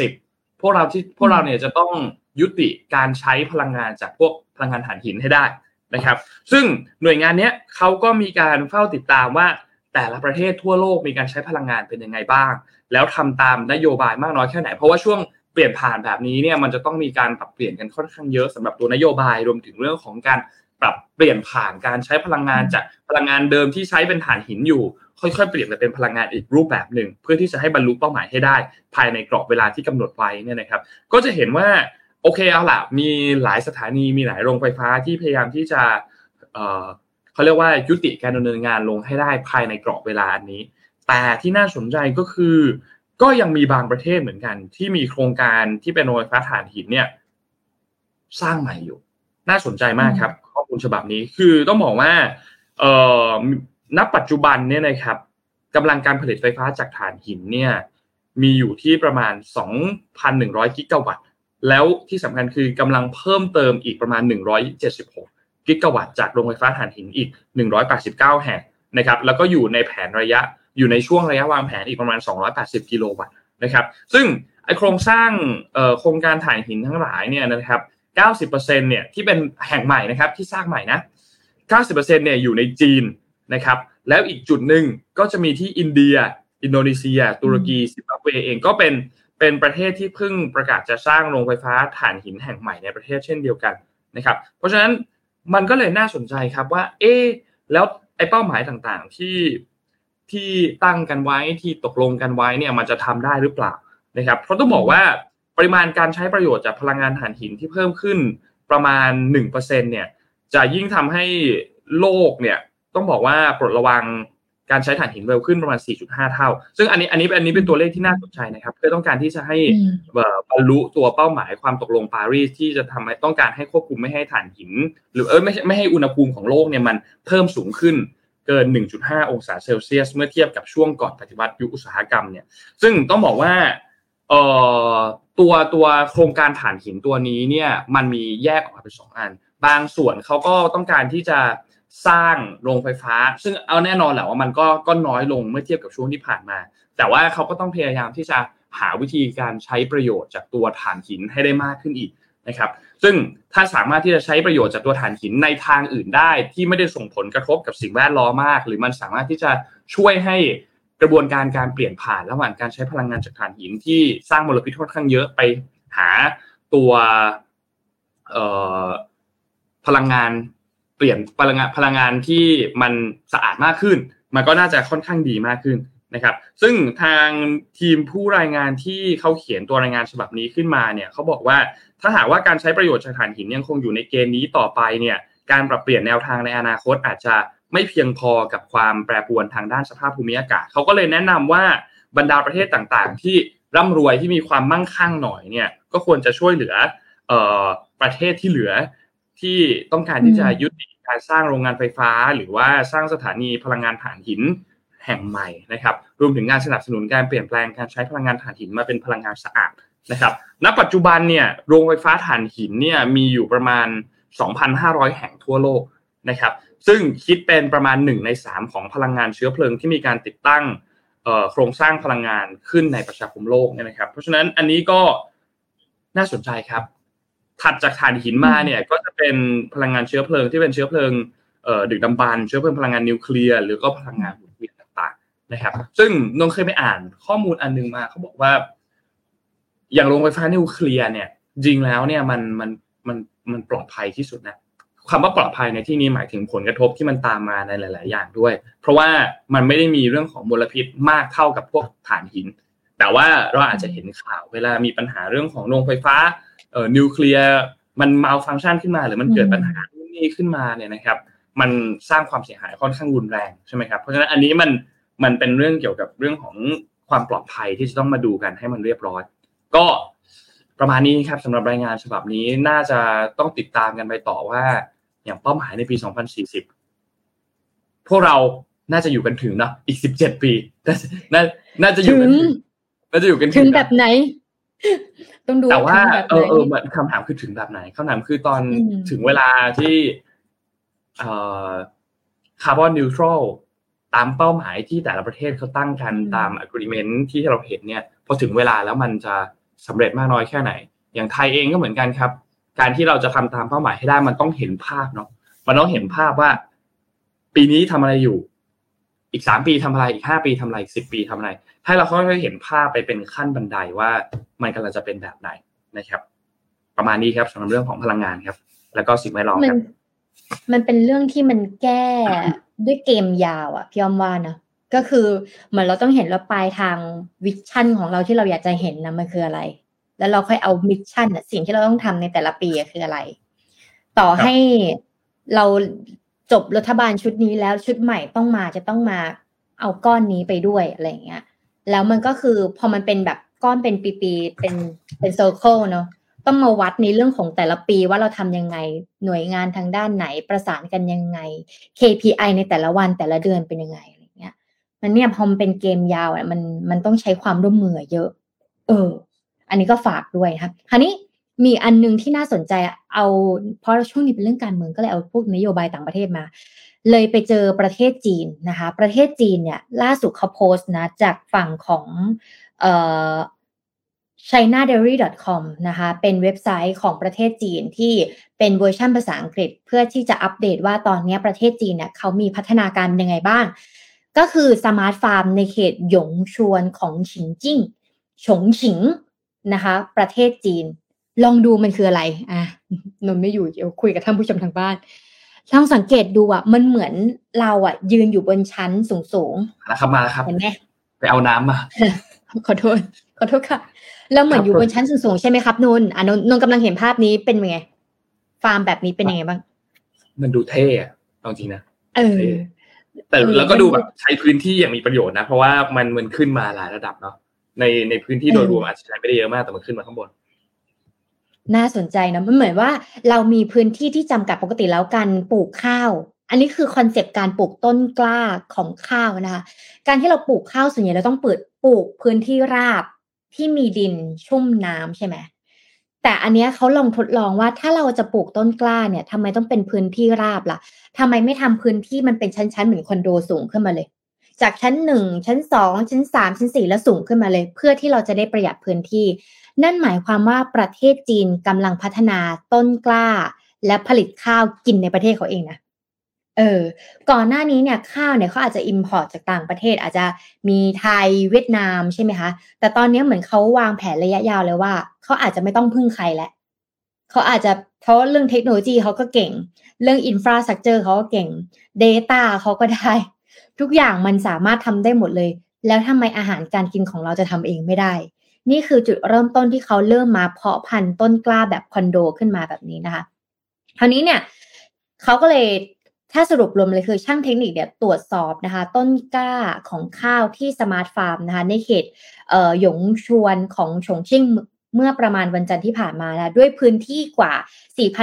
Speaker 3: 2040 พวกเราที่พวกเราเนี่ยจะต้องยุติการใช้พลังงานจากพวกพลังงานถ่านหินให้ได้ นะครับ ซึ่งหน่วยงานเนี้ยเขาก็มีการเฝ้าติดตามว่าแต่ละประเทศทั่วโลกมีการใช้พลังงานเป็นยังไงบ้าง แล้วทำตามนโยบายมากน้อยแค่ไหน เพราะว่าช่วงเปลี่ยนผ่านแบบนี้เนี่ยมันจะต้องมีการปรับเปลี่ยนกันค่อนข้างเยอะสำหรับตัวนโยบายรวมถึงเรื่องของการปรับเปลี่ยนผ่านการใช้พลังงานจากพลังงานเดิมที่ใช้เป็นถ่านหินอยู่ ค่อยๆ เปลี่ยนไปเป็นพลังงานอีกรูปแบบหนึ่ง เพื่อที่จะให้บรรลุเป้าหมายให้ได้ ภายในกรอบเวลาที่กำหนดไว้เนี่ยนะครับ ก็จะเห็นว่า โอเคเอาล่ะมีหลายสถานีมีหลายโรงไฟฟ้าที่พยายามที่จะเอ่อเขเขาเรียกว่ายุติการดำเนินงานลงให้ได้ภายในกรอบเวลาอันนี้ แต่ที่น่าสนใจก็คือ ก็ยังมีบางประเทศเหมือนกัน ที่มีโครงการที่เป็นโรงไฟฟ้าถ่านหินเนี่ย สร้างใหม่อยู่ น่าสนใจมากครับ ข้อมูลฉบับนี้คือต้องบอกว่าเอ่อณปัจจุบันเนี่ยนะครับกำลังการผลิตไฟฟ้าจากถ่านหินเนี่ย มีอยู่ที่ประมาณ 2,100 กิกะวัตต์ แล้วที่สำคัญคือกำลังเพิ่มเติมอีกประมาณ 176 กิกะวัตต์จากโรงไฟฟ้าถ่านหินอีก 189 แห่งนะครับแล้วก็อยู่ในแผนระยะอยู่ในช่วงระยะวางแผนอีกประมาณ 280 กิโลวัตต์นะครับซึ่งไอโครงสร้างโครงการถ่านหินทั้งหลายเนี่ยนะครับ 90%เนี่ยที่เป็นแห่งใหม่นะครับที่สร้างใหม่นะ 90%เนี่ยอยู่ในจีนนะครับแล้วอีกจุดหนึ่งก็จะมีที่อินเดีย อินโดนีเซีย ตุรกีซิบับเวเองก็เป็น เป็นประเทศที่เพิ่งประกาศจะสร้างโรงไฟฟ้าถ่านหินแห่งใหม่ในประเทศเช่นเดียวกันนะครับ เพราะฉะนั้นมันก็เลยน่าสนใจครับว่า เอ๊แล้วไอ้เป้าหมายต่างๆที่ที่ตั้งกันไว้ที่ตกลงกันไว้เนี่ยมันจะทำได้หรือเปล่านะครับ เพราะต้องบอกว่าปริมาณการใช้ประโยชน์จากพลังงานถ่านหินที่เพิ่มขึ้นประมาณ1%เนี่ยจะยิ่งทำให้โลกเนี่ยต้องบอกว่าปลดระวัง การใช้ถ่านหินเร็วขึ้นประมาณ 4.5 เท่า ซึ่งอันนี้อันนี้อันนี้เป็นตัวเลขที่น่าสนใจนะครับเพื่อต้องการที่จะให้บรรลุตัวเป้าหมายความตกลงปารีสที่จะทำให้ต้องการให้ควบคุมไม่ให้ถ่านหิน หรือเออไม่ไม่ให้อุณหภูมิของโลกเนี่ยมันเพิ่มสูงขึ้นเกิน 1.5 องศาเซลเซียส เมื่อเทียบกับช่วงก่อนปฏิวัติยุคอุตสาหกรรมเนี่ย ซึ่งต้องบอกว่าเอ่อตัวตัวโครงการถ่านหินตัวนี้เนี่ยมันมีแยกออกมาเป็นสองอัน บางส่วนเขาก็ต้องการที่จะ สร้างโรงไฟฟ้า ซึ่งเอาแน่นอนแหละว่ามันก็ก็น้อยลงเมื่อเทียบกับช่วงที่ผ่านมา แต่ว่าเขาก็ต้องพยายามที่จะหาวิธีการใช้ประโยชน์จากตัวถ่านหินให้ได้มากขึ้นอีกนะครับ ซึ่งถ้าสามารถที่จะใช้ประโยชน์จากตัวถ่านหินในทางอื่นได้ ที่ไม่ได้ส่งผลกระทบกับสิ่งแวดล้อมมาก หรือมันสามารถที่จะช่วยให้กระบวนการการเปลี่ยนผ่านระหว่างการใช้พลังงานจากถ่านหินที่สร้างมลพิษค่อนข้างเยอะไปหาตัวพลังงาน เปลี่ยนพลังงานพลังงานที่มันสะอาดมากขึ้น มันก็น่าจะค่อนข้างดีมากขึ้นนะครับ ซึ่งทางทีมผู้รายงานที่เขาเขียนตัวรายงานฉบับนี้ขึ้นมาเนี่ยเขาบอกว่าถ้าหากว่าการใช้ประโยชน์จากถ่านหินยังคงอยู่ในเกณฑ์นี้ต่อไปเนี่ยการปรับเปลี่ยนแนวทางในอนาคตอาจจะไม่เพียงพอกับความแปรปรวนทางด้านสภาพภูมิอากาศเขาก็เลยแนะนำว่าบรรดาประเทศต่างๆ ที่ร่ำรวยที่มีความมั่งคั่งหน่อยเนี่ยก็ควรจะช่วยเหลือออประเทศที่เหลือ ที่ต้องการที่จะยุติการสร้างโรงงานไฟฟ้า หรือว่าสร้างสถานีพลังงานถ่านหินแห่งใหม่นะครับ รวมถึงการสนับสนุนการเปลี่ยนแปลงการใช้พลังงานถ่านหินมาเป็นพลังงานสะอาดนะครับ ณ ปัจจุบันเนี่ยโรงไฟฟ้าถ่านหินเนี่ยมีอยู่ประมาณ 2,500 แห่งทั่วโลกนะครับ ซึ่งคิดเป็นประมาณ 1 ใน 3 ของพลังงานเชื้อเพลิงที่มีการติดตั้งโครงสร้างพลังงานขึ้นในประชาคมโลกเนี่ยนะครับ เพราะฉะนั้นอันนี้ก็น่าสนใจครับ ถัดจากถ่านหินมาเนี่ยก็จะเป็นพลังงานเชื้อเพลิงที่เป็นเชื้อเพลิงเอ่อดึกดำบรรเชื้อเพลิงพลังงานนิวเคลียร์หรือก็พลังงานหมุนเวียนต่างๆนะครับ ซึ่งนงเคยไปอ่านข้อมูลอันนึงมาเขาบอกว่า อย่างโรงไฟฟ้านิวเคลียร์เนี่ย จริงแล้วเนี่ยมันมันมันมันปลอดภัยที่สุดนะคำว่าปลอดภัยในที่นี้หมายถึงผลกระทบที่มันตามมาในหลาย ๆ อย่างด้วย เพราะว่ามันไม่ได้มีเรื่องของมลพิษมากเท่ากับพวกถ่านหิน แต่ว่าเราอาจจะเห็นข่าวเวลามีปัญหาเรื่องของโรงไฟฟ้า เอ่อนิวเคลียร์มันมาฟังก์ชันขึ้นมาหรือมันเกิดปัญหาที่นี่ขึ้นมาเนี่ยนะครับ มันสร้างความเสียหายค่อนข้างรุนแรงใช่ไหมครับเพราะฉะนั้นอันนี้มันมันเป็นเรื่องเกี่ยวกับเรื่องของความปลอดภัยที่จะต้องมาดูกันให้มันเรียบร้อย ก็ประมาณนี้ครับสำหรับรายงานฉบับนี้น่าจะต้องติดตามกันไปต่อว่าอย่างเป้าหมายในปี 2040 พวกเราน่าจะอยู่กันถึงเนาะอีก 17 ปีน่าน่าจะอยู่กันถึงน่าจะอยู่กัน
Speaker 4: ถึงแบบไหน ต้องดู
Speaker 3: แต่ว่าเออเออคำถามคือถึงแบบไหนคำถามคือตอนถึงเวลาที่เอ่อคาร์บอนนิวทรัลตามเป้าหมายที่แต่ละประเทศเขาตั้งกันตามอะกริเมนต์ที่เราเห็นเนี่ยพอถึงเวลาแล้วมันจะสำเร็จมากน้อยแค่ไหน อย่างไทยเองก็เหมือนกันครับ การที่เราจะทำตามเป้าหมายให้ได้มันต้องเห็นภาพเนาะมันต้องเห็นภาพว่า ปีนี้ทำอะไรอยู่ อีกสามปีทำอะไรอีกห้าปีทำอะไรสิบปีทำอะไรให้เราค่อยๆเห็นภาพไปเป็นขั้นบันไดว่ามันกำลังจะเป็นแบบไหนนะครับ ประมาณนี้ครับสำหรับเรื่องของพลังงานครับ แล้วก็สิ่งแวดล้อมครับ
Speaker 4: มันเป็นเรื่องที่มันแก้ด้วยเกมยาวอะพี่อ้อมว่านะก็คือเหมือนเราต้องเห็นว่าปลายทาง vision ของเราที่เราอยากจะเห็นนะมันคืออะไร แล้วเราค่อยเอา mission สิ่งที่เราต้องทำในแต่ละปีคืออะไร ต่อให้เรา จบรัฐบาลชุดนี้แล้วชุดใหม่ต้องมาจะต้องมาเอาก้อนนี้ไปด้วยอะไรเงี้ย แล้วมันก็คือพอมันเป็นแบบก้อนเป็นปีๆเป็นเป็นโซเคิลเนาะต้องมาวัดในเรื่องของแต่ละปีว่าเราทำยังไงหน่วยงานทางด้านไหนประสานกันยังไง KPI ในแต่ละวันแต่ละเดือนเป็นยังไงอะไรเงี้ย มันเนี่ยพอมันเป็นเกมยาวอะมันมันต้องใช้ความร่วมมือเยอะ เออ อันนี้ก็ฝากด้วยครับคราวนี้ มีอันนึงที่น่าสนใจเอาเพราะช่วงนี้เป็นเรื่องการเมืองก็เลยเอาพวกนโยบายต่างประเทศมา เลยไปเจอประเทศจีนนะคะ ประเทศจีนเนี่ยล่าสุดเขาโพสต์นะจากฝั่งของเอ่อ chinadaily.com นะคะ เป็นเว็บไซต์ของประเทศจีนที่เป็นเวอร์ชันภาษาอังกฤษ เพื่อที่จะอัปเดตว่าตอนนี้ประเทศจีนเนี่ยเขามีพัฒนาการยังไงบ้าง ก็คือ smart farm ในเขตหยงชวนของฉงชิ่งฉงฉิงนะคะ ประเทศจีน ลองดูมันคืออะไร อะนนไม่อยู่เดี๋ยวคุยกับท่านผู้ชมทางบ้านลองสังเกตดูอะ มันเหมือนเราอะ ยืนอยู่บนชั้นสูง
Speaker 3: ๆนะครับมาแล้วครับ
Speaker 4: เห็นไหม
Speaker 3: ไปเอาน้ำมา
Speaker 4: ขอโทษขอโทษค่ะ เราเหมือนอยู่บนชั้นสูงๆใช่ไหมครับนนอะนนนนกำลังเห็นภาพนี้เป็นไง ฟาร์มแบบนี้เป็นยังไงบ้าง
Speaker 3: มันดูเท่อะจริงนะ
Speaker 4: เออ
Speaker 3: แต่แล้วก็ดูแบบใช้พื้นที่อย่างมีประโยชน์นะ เพราะว่ามันมันขึ้นมาหลายระดับเนาะในในพื้นที่โดยรวมอาจจะใช้ไม่ได้เยอะมากแต่มันขึ้นมาข้างบน
Speaker 4: น่าสนใจนะมันเหมือนว่าเรามีพื้นที่ที่จำกัดปกติแล้วการปลูกข้าว อันนี้คือคอนเซปต์การปลูกต้นกล้าของข้าวนะคะ การที่เราปลูกข้าวส่วนใหญ่เราต้องเปิดปลูกพื้นที่ราบที่มีดินชุ่มน้ำใช่ไหมแต่อันนี้เขาลองทดลองว่าถ้าเราจะปลูกต้นกล้าเนี่ยทำไมต้องเป็นพื้นที่ราบล่ะทำไมไม่ทำพื้นที่มันเป็นชั้นๆเหมือนคอนโดสูงขึ้นมาเลย จากชั้นหนึ่งชั้นสองชั้นสามชั้นสี่แล้วสูงขึ้นมาเลย เพื่อที่เราจะได้ประหยัดพื้นที่ นั่นหมายความว่าประเทศจีนกำลังพัฒนาต้นกล้า และผลิตข้าวกินในประเทศเขาเองนะเออ ก่อนหน้านี้เนี่ยข้าวเนี่ยเขาอาจจะ import จากต่างประเทศอาจจะมีไทยเวียดนามใช่ไหมคะ แต่ตอนนี้เหมือนเขาวางแผนระยะยาวเลยว่าเขาอาจจะไม่ต้องพึ่งใครแล้วเขาอาจจะเพราะเรื่องเทคโนโลยีเขาก็เก่ง เรื่อง infrastructure เขาก็เก่ง Data เขาก็ได้ ทุกอย่างมันสามารถทำได้หมดเลย แล้วทำไมอาหารการกินของเราจะทำเองไม่ได้ นี่คือจุดเริ่มต้นที่เขาเริ่มมาเพาะพันธุ์ต้นกล้าแบบคอนโดขึ้นมาแบบนี้นะคะคราวนี้เนี่ยเขาก็เลยถ้าสรุปรวมเลยคือช่างเทคนิคเนี่ยตรวจสอบนะคะ ต้นกล้าของข้าวที่ smart farm นะคะในเขตเอ่อหยงชวนของฉงชิ่งเมื่อประมาณวันจันทร์ที่ผ่านมาแล้วด้วยพื้นที่กว่า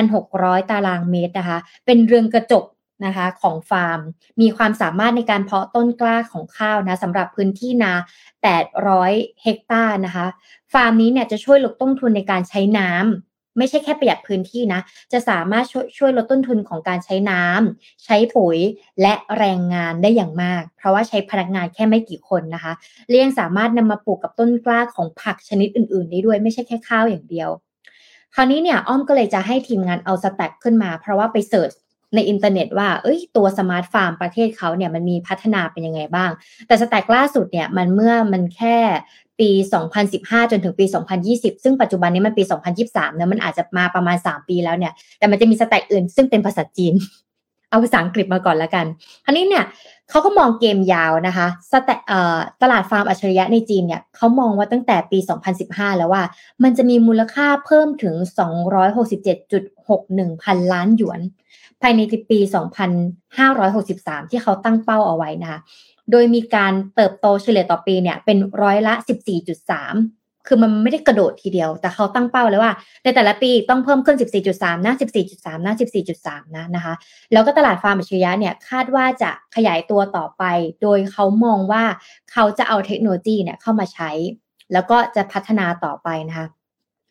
Speaker 4: 4,600 ตารางเมตรนะคะ เป็นเรืองกระจก นะคะของฟาร์ม มีความสามารถในการเพาะต้นกล้าของข้าวนะสำหรับพื้นที่นา 800 เฮกตาร์นะคะ ฟาร์มนี้เนี่ยจะช่วยลดต้นทุนในการใช้น้ำไม่ใช่แค่ประหยัดพื้นที่นะ จะสามารถช่วยช่วยลดต้นทุนของการใช้น้ำใช้ปุ๋ยและแรงงานได้อย่างมาก เพราะว่าใช้พนักงานแค่ไม่กี่คนนะคะเลี้ยงสามารถนำมาปลูกกับต้นกล้าของผักชนิดอื่นๆ ได้ด้วยไม่ใช่แค่ข้าวอย่างเดียว คราวนี้เนี่ยอ้อมก็เลยจะให้ทีมงานเอา stat ขึ้นมา เพราะว่าไป search ในอินเทอร์เน็ตว่าเอ้ยตัว smart farm ประเทศเขาเนี่ยมันมีพัฒนาเป็นยังไงบ้าง แต่ stat ล่าสุดเนี่ยมันเมื่อมันแค่ปี 2015 จนถึงปี 2020 ซึ่งปัจจุบันนี้มันปี 2023เนี่ยมันอาจจะมาประมาณ 3 ปีแล้วเนี่ย แต่มันจะมี stat อื่นซึ่งเป็นภาษาจีน เอาภาษาอังกฤษมาก่อนแล้วกันคราวนี้เนี่ยเขาก็มองเกมยาวนะคะ stat ตลาดฟาร์มอัจฉริยะในจีนเนี่ยเขามองว่าตั้งแต่ปี 2015 แล้วว่า มันจะมีมูลค่าเพิ่มถึง 267.61 พันล้านหยวน ภายในปี 2563 ที่เขาตั้งเป้าเอาไว้นะคะโดยมีการเติบโตเฉลี่ยต่อปีเนี่ยเป็นร้อยละ 14.3 คือมันไม่ได้กระโดดทีเดียว แต่เขาตั้งเป้าเลยว่า ในแต่ละปีต้องเพิ่มขึ้น 14.3 นะ 14.3 นะ 14.3 นะนะคะ แล้วก็ตลาดฟาร์มอัจฉริยะเนี่ยคาดว่าจะขยายตัวต่อไป โดยเขามองว่าเขาจะเอาเทคโนโลยีเนี่ยเข้ามาใช้ แล้วก็จะพัฒนาต่อไปนะคะ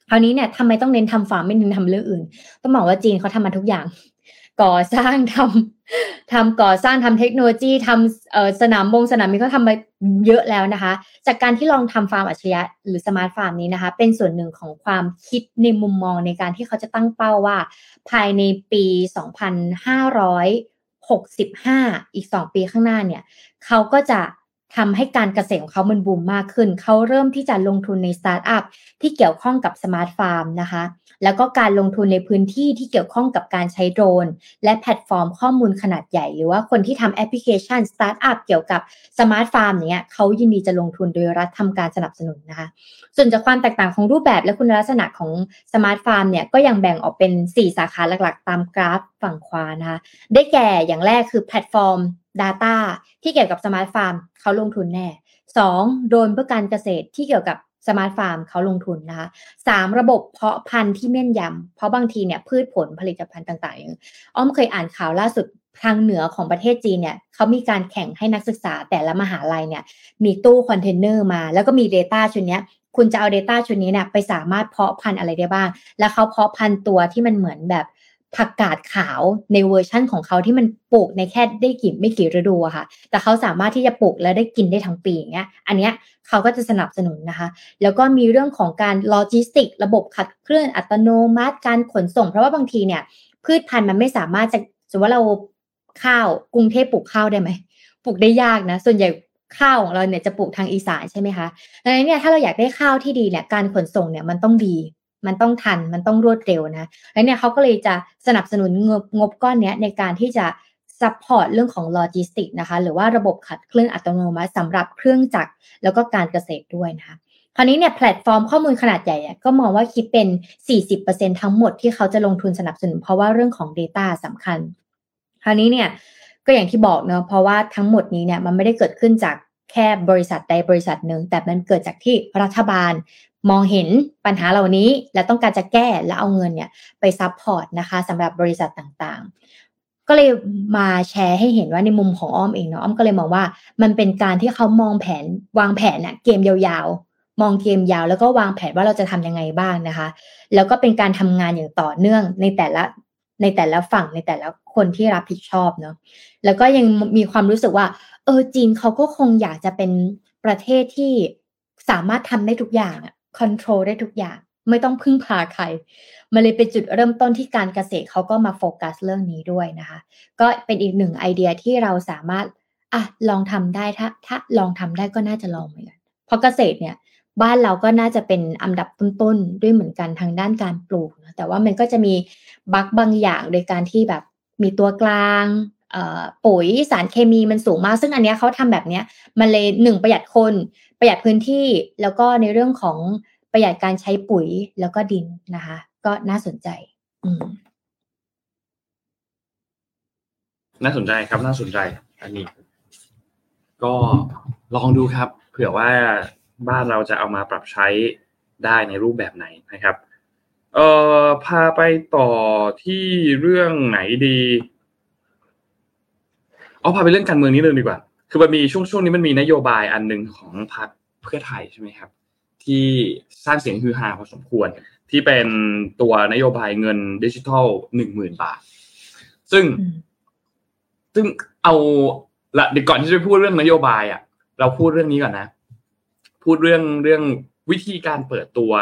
Speaker 4: คราวนี้เนี่ยทำไมต้องเน้นทำฟาร์มไม่เน้นทำเรื่องอื่น ต้องบอกว่าจีนเขาทำมาทุกอย่าง ก่อสร้างทำทำก่อสร้างทำเทคโนโลยีทำสนามบงสนามบินก็ทำมาเยอะแล้วนะคะ จากการที่ลองทำฟาร์มอัจฉริยะหรือ smart farm นี้นะคะ เป็นส่วนหนึ่งของความคิดในมุมมองในการที่เขาจะตั้งเป้าว่า ภายในปี 2565 อีก 2 ปีข้างหน้าเนี่ย เขาก็จะ ทำให้การเกษตรของเขามันบูมมากขึ้น เขาเริ่มที่จะลงทุนในสตาร์ทอัพที่เกี่ยวข้องกับ smart farm นะคะ แล้วก็การลงทุนในพื้นที่ที่เกี่ยวข้องกับการใช้โดรน และแพลตฟอร์มข้อมูลขนาดใหญ่ หรือว่าคนที่ทำแอปพลิเคชันสตาร์ทอัพเกี่ยวกับ smart farm เนี้ยเขายินดีจะลงทุนโดยรัฐทำการสนับสนุนนะคะ ส่วนจากความแตกต่างของรูปแบบและคุณลักษณะของsmart farm เนี่ยก็ยังแบ่งออกเป็น 4 สาขาหลักๆ ตามกราฟฝั่งขวานะคะ ได้แก่อย่างแรกคือแพลตฟอร์ม Data ที่เกี่ยวกับ smart farm เขาลงทุนแน่ 2. โดรนเพื่อการเกษตรที่เกี่ยวกับ smart farm เขาลงทุนนะคะสามระบบเพาะพันธุ์ที่แม่นยำเพราะบางทีเนี่ยพืชผลผลิตภัณฑ์ต่างๆอย่างอ้อมเคยอ่านข่าวล่าสุดทางเหนือของประเทศจีนเนี่ยเขามีการแข่งให้นักศึกษาแต่ละมหาลัยเนี่ยมีตู้คอนเทนเนอร์มา แล้วก็มี Data ชุดนี้คุณจะเอา Data ชุดนี้เนี่ยไปสามารถเพาะพันธุ์อะไรได้บ้าง แล้วเขาเพาะพันธุ์ตัวที่มันเหมือนแบบ ผักกาดขาวในเวอร์ชั่นของเขาที่มันปลูกในแค่ได้กี่ไม่กี่ฤดูอะค่ะ แต่เขาสามารถที่จะปลูกแล้วได้กินได้ทั้งปีอย่างเงี้ย อันเนี้ยเขาก็จะสนับสนุนนะคะ แล้วก็มีเรื่องของการโลจิสติก ระบบขับเคลื่อนอัตโนมัติ การขนส่ง เพราะว่าบางทีเนี่ย พืชพันธุ์มันไม่สามารถจะสมมติว่าเราข้าวกรุงเทพปลูกข้าวได้ไหมปลูกได้ยากนะ ส่วนใหญ่ข้าวของเราเนี่ยจะปลูกทางอีสานใช่ไหมคะดังนั้นเนี่ยถ้าเราอยากได้ข้าวที่ดีเนี่ยการขนส่งเนี่ยมันต้องดี มันต้องทันมันต้องรวดเร็วนะแล้วเนี่ยเขาก็เลยจะสนับสนุนงบงบก้อนเนี้ยในการที่จะ support เรื่องของโลจิสติกนะคะหรือว่าระบบขับเคลื่อนอัตโนมัติสำหรับเครื่องจักรแล้วก็การเกษตรด้วยนะคะคราวนี้เนี่ยแพลตฟอร์มข้อมูลขนาดใหญ่ก็มองว่าคิดเป็น 40%ทั้งหมดที่เขาจะลงทุนสนับสนุน เพราะว่าเรื่องของ Data สำคัญ คราวนี้เนี่ยก็อย่างที่บอกเนาะเพราะว่าทั้งหมดนี้เนี่ยมันไม่ได้เกิดขึ้นจากแค่บริษัทใดบริษัทหนึ่ง แต่มันเกิดจากที่รัฐบาล มองเห็นปัญหาเหล่านี้ และต้องการจะแก้และเอาเงินเนี่ยไปซัพพอร์ตนะคะสำหรับบริษัทต่างๆ ก็เลยมาแชร์ให้เห็นว่าในมุมของอ้อมเองเนาะอ้อมก็เลยมองว่ามันเป็นการที่เขามองแผนวางแผนเนี่ยเกมยาวๆ มองเกมยาวแล้วก็วางแผนว่าเราจะทำยังไงบ้างนะคะ แล้วก็เป็นการทำงานอย่างต่อเนื่องในแต่ละในแต่ละฝั่งในแต่ละคนที่รับผิดชอบเนาะแล้วก็ยังมีความรู้สึกว่า เออจีนเขาก็คงอยากจะเป็นประเทศที่สามารถทำได้ทุกอย่างอะ คอนโทรลได้ทุกอย่าง ไม่ต้องพึ่งพาใคร มันเลยเป็นจุดเริ่มต้นที่การเกษตรเขาก็มาโฟกัสเรื่องนี้ด้วยนะคะ ก็เป็นอีกหนึ่งไอเดียที่เราสามารถอะลองทำได้ถ้าถ้าลองทำได้ก็น่าจะลองเหมือนกันเพราะเกษตรเนี่ยบ้านเราก็น่าจะเป็นอันดับต้นๆด้วยเหมือนกันทางด้านการปลูกนะแต่ว่ามันก็จะมีบั๊กบางอย่างโดยการที่แบบมีตัวกลางปุ๋ยสารเคมีมันสูงมาก ซึ่งอันนี้เขาทำแบบเนี้ยมันเลยหนึ่งประหยัดคน ประหยัดพื้นที่แล้วก็ในเรื่องของประหยัดการใช้ปุ๋ยแล้วก็ดินนะคะ ก็น่าสนใจ อืม
Speaker 3: น่าสนใจครับน่าสนใจ อันนี้ ก็ลองดูครับ เผื่อว่าบ้านเราจะเอามาปรับใช้ได้ในรูปแบบไหนนะครับ เอ่อพาไปต่อที่เรื่องไหนดีเอาพาไปเรื่องการเมืองนี้เลยดีกว่า คือมันมีช่วงช่วงนี้มันมีนโยบายอันหนึ่งของพรรคเพื่อไทยใช่ไหมครับ ที่สร้างเสียงฮือฮาพอสมควร ที่เป็นตัวนโยบายเงินดิจิทัลหนึ่งหมื่นบาท ซึ่ง ซึ่งเอาละเดี๋ยวก่อนที่จะพูดเรื่องนโยบายอะ เราพูดเรื่องนี้ก่อนนะ พูดเรื่องเรื่องวิธีการเปิดตัว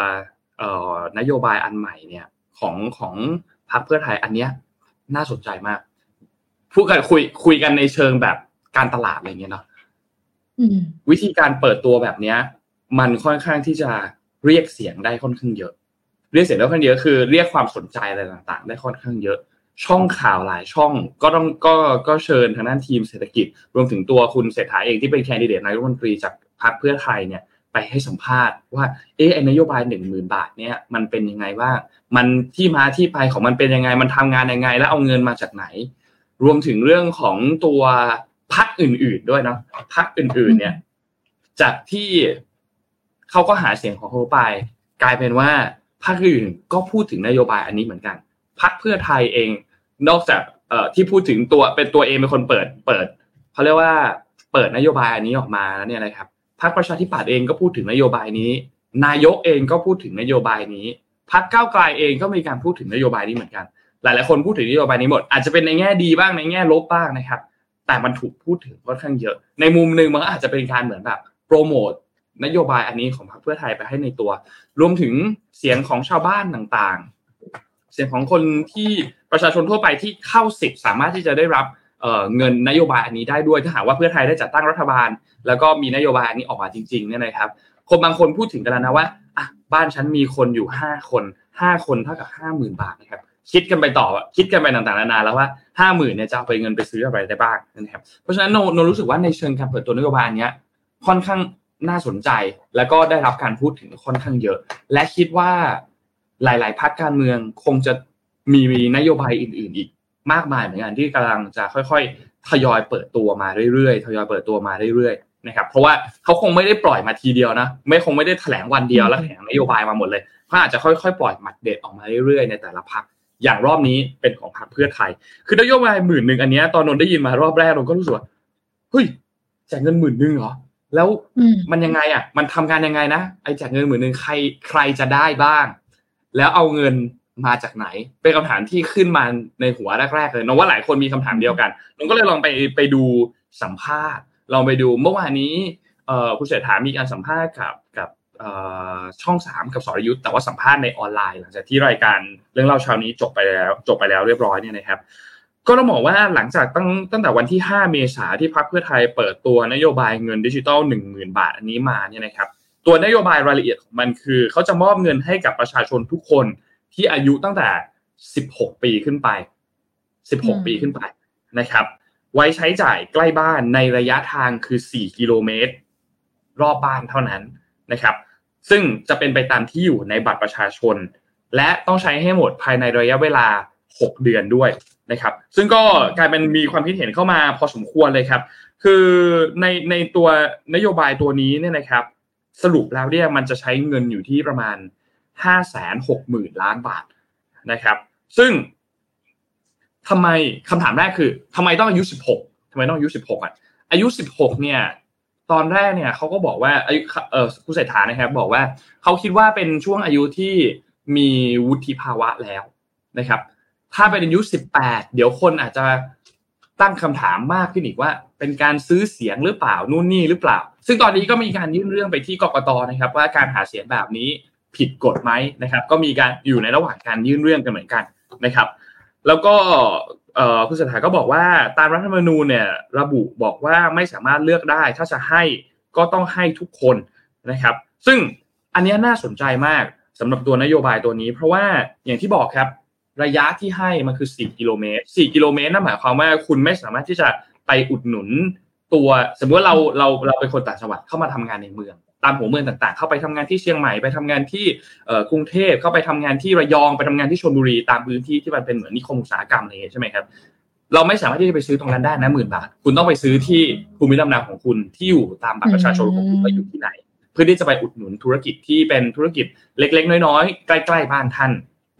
Speaker 3: เอ่อนโยบายอันใหม่เนี่ย ของของพรรคเพื่อไทยอันเนี้ย น่าสนใจมากพูดกันคุยคุยกันในเชิงแบบ การตลาดอะไรเงี้ยเนาะวิธีการเปิดตัวแบบเนี้ย มันค่อนข้างที่จะเรียกเสียงได้ค่อนข้างเยอะ เรียกเสียงได้ค่อนข้างเยอะคือ เรียกความสนใจอะไรต่าง ๆ ได้ค่อนข้างเยอะ ช่องข่าวหลายช่องก็ต้องก็ก็เชิญทางด้านทีมเศรษฐกิจ รวมถึงตัวคุณเศรษฐาเองที่เป็นแคนดิเดตนายกรัฐมนตรีจากพรรคเพื่อไทยเนี่ยไปให้สัมภาษณ์ว่าเออไอนโยบายหนึ่งหมื่นบาทเนี่ยมันเป็นยังไงบ้างมันที่มาที่ไปของมันเป็นยังไง มันทำงานยังไง แล้วเอาเงินมาจากไหน รวมถึงเรื่องของตัว พักอื่น ๆด้วยเนาะพักอื่น ๆ เนี่ย จากที่เขาก็หาเสียงของเขาไป กลายเป็นว่าพักอื่นก็พูดถึงนโยบายอันนี้เหมือนกันพักเพื่อไทยเองนอกจากเอ่อที่พูดถึงตัวเป็นตัวเองเป็นคนเปิดเปิดเขาเรียกว่าเปิดนโยบายอันนี้ออกมาแล้วเนี่ยนะครับพักประชาธิปัตย์เองก็พูดถึงนโยบายนี้ นายกเองก็พูดถึงนโยบายนี้พักก้าวไกลเองก็มีการพูดถึงนโยบายนี้เหมือนกัน หลาย ๆ คนพูดถึงนโยบายนี้หมด อาจจะเป็นในแง่ดีบ้างในแง่ลบบ้างนะครับ แต่มันถูกพูดถึงค่อนข้างเยอะ ในมุมหนึ่งมันอาจจะเป็นการเหมือนแบบโปรโมทนโยบายอันนี้ของพรรคเพื่อไทยไปให้ในตัว รวมถึงเสียงของชาวบ้านต่างๆ เสียงของคนที่ประชาชนทั่วไปที่เข้าสิทธิ์สามารถที่จะได้รับเงินนโยบายอันนี้ได้ด้วยถ้าหากว่าเพื่อไทยได้จัดตั้งรัฐบาล แล้วก็มีนโยบายอันนี้ออกมาจริงๆเนี่ยนะครับ คนบางคนพูดถึงกันแล้วนะว่าอะบ้านฉันมีคนอยู่ห้าคนห้าคนเท่ากับห้าหมื่นบาทนะครับ คิดกันไปต่อคิดกันไปต่างๆนานาแล้วว่าห้าหมื่นเนี่ยจะเอาไปเงินไปซื้ออะไรได้บ้างนะครับเพราะฉะนั้นโนโนรู้สึกว่าในเชิงการเปิดตัวนโยบายนี้ยค่อนข้างน่าสนใจ แล้วก็ได้รับการพูดถึงค่อนข้างเยอะ และคิดว่าหลาย ๆพรรคการเมืองคงจะมีนโยบายอื่น ๆ อีกมากมายเหมือนกันที่กำลังจะค่อยๆทยอยเปิดตัวมาเรื่อยๆทยอยเปิดตัวมาเรื่อยๆนะครับเพราะว่าเขาคงไม่ได้ปล่อยมาทีเดียวนะไม่คงไม่ได้แถลงวันเดียวแล้วแถลงนโยบายมาหมดเลยเขาอาจจะค่อยๆ ปล่อยหมัดเด็ดออกมาเรื่อยๆในแต่ละพรรค อย่างรอบนี้เป็นของพรรคเพื่อไทย คือนโยบายหมื่นหนึ่งอันนี้ตอนนนได้ยินมารอบแรกเราก็รู้สึกว่าเฮ้ยแจกเงินหมื่นหนึ่งเหรอแล้วมันยังไงอะ มันทำงานยังไงนะไอ้แจกเงินหมื่นหนึ่งใครใครจะได้บ้าง แล้วเอาเงินมาจากไหน เป็นคำถามที่ขึ้นมาในหัวแรกๆเลยนว่าหลายคนมีคำถามเดียวกันนนก็เลยลองไปไปดูสัมภาษณ์ลองไปดูเมื่อวานนี้เอ่อคุณเศรษฐามีการสัมภาษณ์กับกับ ช่องสามกับสรยุทธ์แต่ว่าสัมภาษณ์ในออนไลน์ หลังจากที่รายการเรื่องเล่าเช้านี้จบไปแล้ว จบไปแล้วเรียบร้อยเนี่ยนะครับ ก็ต้องบอกว่าหลังจากตั้งตั้งแต่วันที่ 5 เมษาที่พรรคเพื่อไทยเปิดตัวนโยบายเงินดิจิตอล1 0,000 บาทอันนี้มาเนี่ยนะครับ ตัวนโยบายรายละเอียดของมันคือ เขาจะมอบเงินให้กับประชาชนทุกคนที่อายุตั้งแต่ 16 ปีขึ้นไป 16 ปีขึ้นไปนะครับ ไว้ใช้จ่ายใกล้บ้านในระยะทางคือ 4 กิโลเมตร รอบบ้านเท่านั้นนะครับ ซึ่งจะเป็นไปตามที่อยู่ในบัตรประชาชน และต้องใช้ให้หมดภายในระยะเวลา 6 เดือนด้วยนะครับ ซึ่งก็กลายเป็นมีความคิดเห็นเข้ามาพอสมควรเลยครับ คือในในตัวนโยบายตัวนี้เนี่ยนะครับ สรุปแล้วเนี่ยมันจะใช้เงินอยู่ที่ประมาณ 5 6 0 0 0 0 ล้านบาทนะครับ ซึ่งทำไมคำถามแรกคือทำไมต้องอายุ 16ทำไมต้องอายุ 16อะอายุ 16เนี่ย ตอนแรกเนี่ยเขาก็บอกว่าอายุเออผู้เศรษฐานะครับ บอกว่าเขาคิดว่าเป็นช่วงอายุที่มีวุฒิภาวะแล้วนะครับ ถ้าเป็นอายุสิบแปดเดี๋ยวคนอาจจะตั้งคำถามมากขึ้นอีกว่า เป็นการซื้อเสียงหรือเปล่านู่นนี่หรือเปล่า ซึ่งตอนนี้ก็มีการยื่นเรื่องไปที่กกตนะครับ ว่าการหาเสียงแบบนี้ผิดกฎไหมนะครับ ก็มีการอยู่ในระหว่างการยื่นเรื่องกันเหมือนกันนะครับ แล้วก็ คุณเศรษฐาก็บอกว่าตามรัฐธรรมนูญเนี่ยระบุบอกว่าไม่สามารถเลือกได้ ถ้าจะให้ก็ต้องให้ทุกคนนะครับ ซึ่งอันนี้น่าสนใจมากสำหรับตัวนโยบายตัวนี้ เพราะว่าอย่างที่บอกครับ ระยะที่ให้มันคือ 4 กิโลเมตร 4 กิโลเมตรนั่นหมายความว่าคุณไม่สามารถที่จะไปอุดหนุนตัว สมมติว่าเราเราเราเป็นคนต่างจังหวัดเข้ามาทำงานในเมือง ตามหัวเมืองต่างๆ เข้าไปทำงานที่เชียงใหม่ไปทำงานที่กรุงเทพเข้าไปทำงานที่ระยองไปทำงานที่ชลบุรีตามพื้นที่ที่มันเป็นเหมือนนิคมอุตสาหกรรมอะไรใช่ไหมครับเราไม่สามารถที่จะไปซื้อตรงนั้นได้นะหมื่นบาท คุณต้องไปซื้อที่ภูมิลำเนาของคุณที่อยู่ตามบัตรประชาชนของคุณว่าอยู่ที่ไหน เพื่อที่จะไปอุดหนุนธุรกิจที่เป็นธุรกิจเล็ก ๆ น้อยๆใกล้ๆบ้านท่าน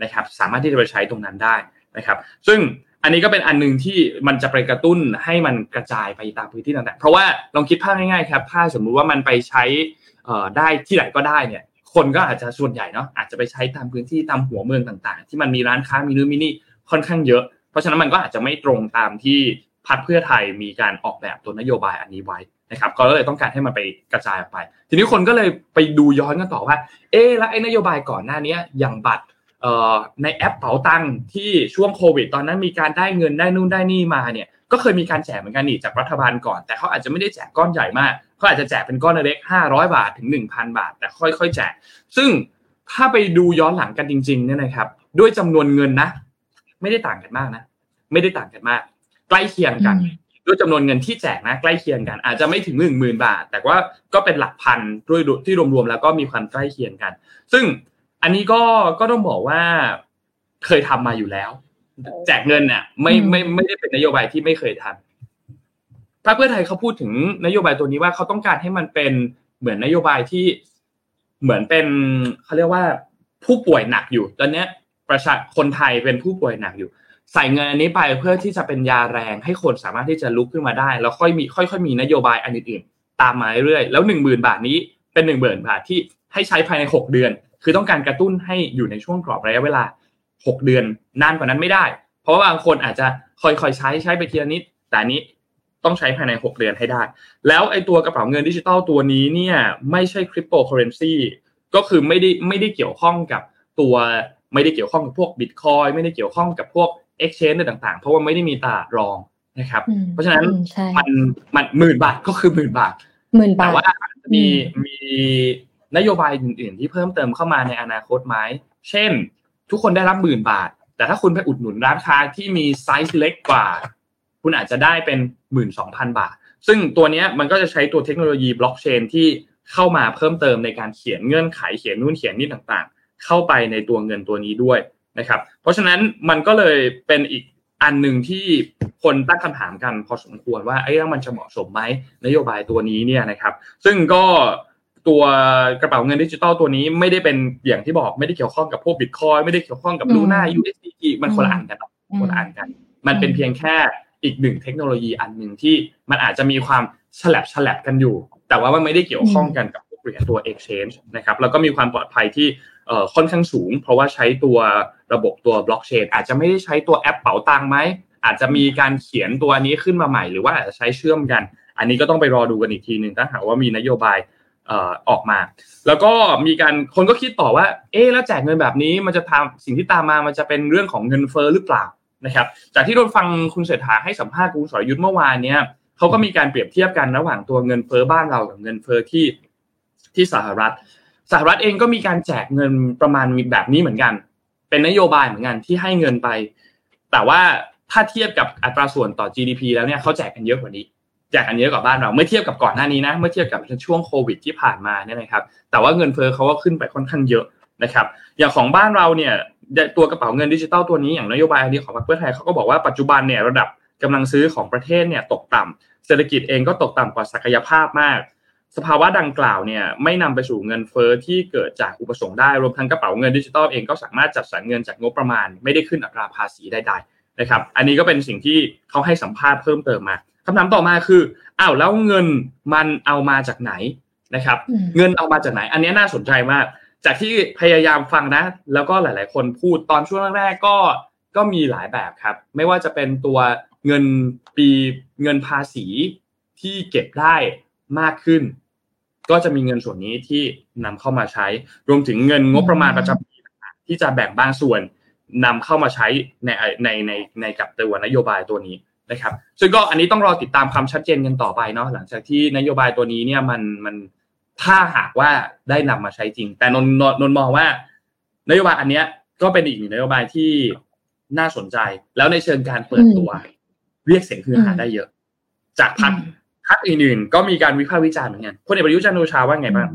Speaker 3: นะครับ สามารถที่จะไปใช้ตรงนั้นได้นะครับ ซึ่งอันนี้ก็เป็นอันหนึ่งที่มันจะไปกระตุ้นให้มันกระจายไปตามพื้นที่ต่างๆ เพราะว่าลองคิดภาพง่ายๆครับ ถ้าสมมุติว่ามันไปใช้ ได้ที่ไหนก็ได้เนี่ยคนก็อาจจะส่วนใหญ่เนาะอาจจะไปใช้ตามพื้นที่ตามหัวเมืองต่าง ๆ ที่มันมีร้านค้ามีนู่นมีนี่ค่อนข้างเยอะ เพราะฉะนั้นมันก็อาจจะไม่ตรงตามที่พรรคเพื่อไทยมีการออกแบบตัวนโยบายอันนี้ไว้นะครับก็เลยต้องการให้มันไปกระจายออกไป ทีนี้คนก็เลยไปดูย้อนกันต่อว่า เอ๊แล้วไอ้นโยบายก่อนหน้านี้อย่างบัตรในแอปเป๋าตังค์ที่ช่วงโควิด ตอนนั้นมีการได้เงินได้นู่นได้นี่มาเนี่ยก็เคยมีการแจกเหมือนกันนี่จากรัฐบาลก่อน แต่เขาอาจจะไม่ได้แจกก้อนใหญ่มาก เขาอาจจะแจกเป็นก้อนเล็กห้าร้อยบาทถึงหนึ่งพันบาท แต่ค่อยๆแจก ซึ่งถ้าไปดูย้อนหลังกันจริงๆเนี่ยนะครับ ด้วยจำนวนเงินนะ ไม่ได้ต่างกันมากนะ ไม่ได้ต่างกันมาก ใกล้เคียงกันด้วยจำนวนเงินที่แจกนะใกล้เคียงกัน อาจจะไม่ถึงหนึ่งหมื่นบาท แต่ว่าก็เป็นหลักพันด้วยที่รวมๆแล้วก็มีความใกล้เคียงกัน ซึ่งอันนี้ก็ก็ต้องบอกว่าเคยทำมาอยู่แล้ว แจกเงินเนี่ยไม่ไม่ไม่ได้เป็นนโยบายที่ไม่เคยทำ พรรคเพื่อไทยเขาพูดถึงนโยบายตัวนี้ว่าเขาต้องการให้มันเป็นเหมือนนโยบายที่เหมือนเป็นเขาเรียกว่าผู้ป่วยหนักอยู่ ตอนนี้ประชาคนไทยเป็นผู้ป่วยหนักอยู่ ใส่เงินอันนี้ไปเพื่อที่จะเป็นยาแรงให้คนสามารถที่จะลุกขึ้นมาได้ แล้วค่อยมีค่อยๆมีนโยบายอันอื่นๆตามมาเรื่อยๆแล้วหนึ่งหมื่นบาทนี้เป็นหนึ่งหมื่นบาทที่ให้ใช้ภายในหกเดือน คือต้องการกระตุ้นให้อยู่ในช่วงกรอบระยะเวลาหกเดือนนานกว่านั้นไม่ได้ เพราะว่าบางคนอาจจะค่อยๆใช้ใช้ไปทีละนิดแต่นี้ ต้องใช้ภายใน 6 เดือนให้ได้ แล้วไอ้ตัวกระเป๋าเงินดิจิตอลตัวนี้เนี่ยไม่ใช่คริปโตเคอเรนซีก็คือไม่ได้ไม่ได้เกี่ยวข้องกับตัวไม่ได้เกี่ยวข้องกับพวกบิตคอยน์ไม่ได้เกี่ยวข้องกับพวก exchange ต่างๆ เพราะว่าไม่ได้มีตลาดรองนะครับ เพราะฉะนั้นมันมันหมื่นบาทก็คือหมื่นบาท
Speaker 4: หมื่นบาท
Speaker 3: แต่ว่าจะมีมีนโยบายอื่น ๆ ที่เพิ่มเติมเข้ามาในอนาคตไหมเช่น ทุกคนได้รับหมื่นบาท แต่ถ้าคุณไปอุดหนุนร้านค้าที่มีไซส์เล็กกว่า คุณอาจจะได้เป็นหมื่นสองพันบาท ซึ่งตัวนี้มันก็จะใช้ตัวเทคโนโลยีบล็อกเชนที่เข้ามาเพิ่มเติมในการเขียนเงื่อนไขเขียนนู่นเขียนนี่ต่างๆ เข้าไปในตัวเงินตัวนี้ด้วยนะครับ เพราะฉะนั้นมันก็เลยเป็นอีกอันหนึ่งที่คนตั้งคำถามกันพอสมควรว่าไอ้แล้วมันจะเหมาะสมไหมนโยบายตัวนี้เนี่ยนะครับ ซึ่งก็ตัวกระเป๋าเงินดิจิตอลตัวนี้ไม่ได้เป็นอย่างที่บอกไม่ได้เกี่ยวข้องกับพวกบิตคอยน์ไม่ได้เกี่ยวข้องกับลูน่า USDT มันคนละอันกันคนละอันกัน มันเป็นเพียงแค่ อีกหนึ่งเทคโนโลยีอันหนึ่งที่มันอาจจะมีความฉลับฉลับกันอยู่ แต่ว่ามันไม่ได้เกี่ยวข้องกันกับพวกเหรียญตัว exchange นะครับแล้วก็มีความปลอดภัยที่ค่อนข้างสูง เพราะว่าใช้ตัวระบบตัวบล็อกเชนอาจจะไม่ได้ใช้ตัวแอปเป๋าตังค์ไหมอาจจะมีการเขียนตัวนี้ขึ้นมาใหม่ หรือว่าอาจจะใช้เชื่อมกัน อันนี้ก็ต้องไปรอดูกันอีกทีหนึ่งถ้าหากว่ามีนโยบายออกมา แล้วก็มีการคนก็คิดต่อว่า เอ๊แล้วแจกเงินแบบนี้มันจะทำสิ่งที่ตามมามันจะเป็นเรื่องของเงินเฟอ้อหรือเปล่า นะครับจากที่เราฟังคุณเศรษฐาให้สัมภาษณ์คุณสรยุทธ์เมื่อวานเนี้ยเขาก็มีการเปรียบเทียบกันระหว่างตัวเงินเฟอ้อบ้านเรากับเงินเฟอ้อที่ที่สหรัฐ สหรัฐเองก็มีการแจกเงินประมาณแบบนี้เหมือนกัน เป็นนโยบายเหมือนกันที่ให้เงินไป แต่ว่าถ้าเทียบกับอัตราส่วนต่อ GDP แล้วเนี่ยเขาแจกกันเยอะกว่านี้แจกกันเยอะกว่าบ้านเราเมื่อเทียบกับก่อนหน้านี้นะเมื่อเทียบกับช่วงโควิดที่ผ่านมาเนี่ยนะครับ แต่ว่าเงินเฟ้อเขาก็ขึ้นไปค่อนข้างเยอะนะครับ อย่างของบ้านเราเนี่ย ตัวกระเป๋าเงินดิจิตอลตัวนี้อย่างนโยบายอันนี้ของพรรคเพื่อไทยเขาก็บอกว่าปัจจุบันเนี่ยระดับกำลังซื้อของประเทศเนี่ยตกต่ำเศรษฐกิจเองก็ตกต่ำกว่าศักยภาพมาก สภาวะดังกล่าวเนี่ยไม่นำไปสู่เงินเฟ้อที่เกิดจากอุปสงค์ได้รวมทั้งกระเป๋าเงินดิจิตอลเองก็สามารถจัดสรรเงินจากงบประมาณ ไม่ได้ขึ้นอัตราภาษีใดๆนะครับ อันนี้ก็เป็นสิ่งที่เขาให้สัมภาษณ์เพิ่มเติมมาคำถามต่อมาคืออ้าวแล้วเงินมันเอามาจากไหนนะครับ เงินเอามาจากไหน อันนี้น่าสนใจมาก จากที่พยายามฟังนะ แล้วก็หลาย ๆ คนพูดตอนช่วงแรกๆก็ก็มีหลายแบบครับ ไม่ว่าจะเป็นตัวเงินปีเงินภาษีที่เก็บได้มากขึ้น ก็จะมีเงินส่วนนี้ที่นำเข้ามาใช้ รวมถึงเงินงบประมาณประจำปีที่จะแบ่งบางส่วนนำเข้ามาใช้ในในในในกับตัวนโยบายตัวนี้นะครับ ซึ่งก็อันนี้ต้องรอติดตามความชัดเจนกันต่อไปเนาะหลังจากที่นโยบายตัวนี้เนี่ยมันมัน ถ้าหากว่าได้นำมาใช้จริง แต่นนนนมองว่านโยบายอันเนี้ยก็เป็นอีกหนึ่งนโยบายที่น่าสนใจ แล้วในเชิงการเปิดตัว เรียกเสียงคือหาได้เยอะ จากพักพักอื่นๆก็มีการวิพากษ์วิจารณ์เหมือนกันพลเอกประยุทธ์จันโอชาว่าไงบ้าง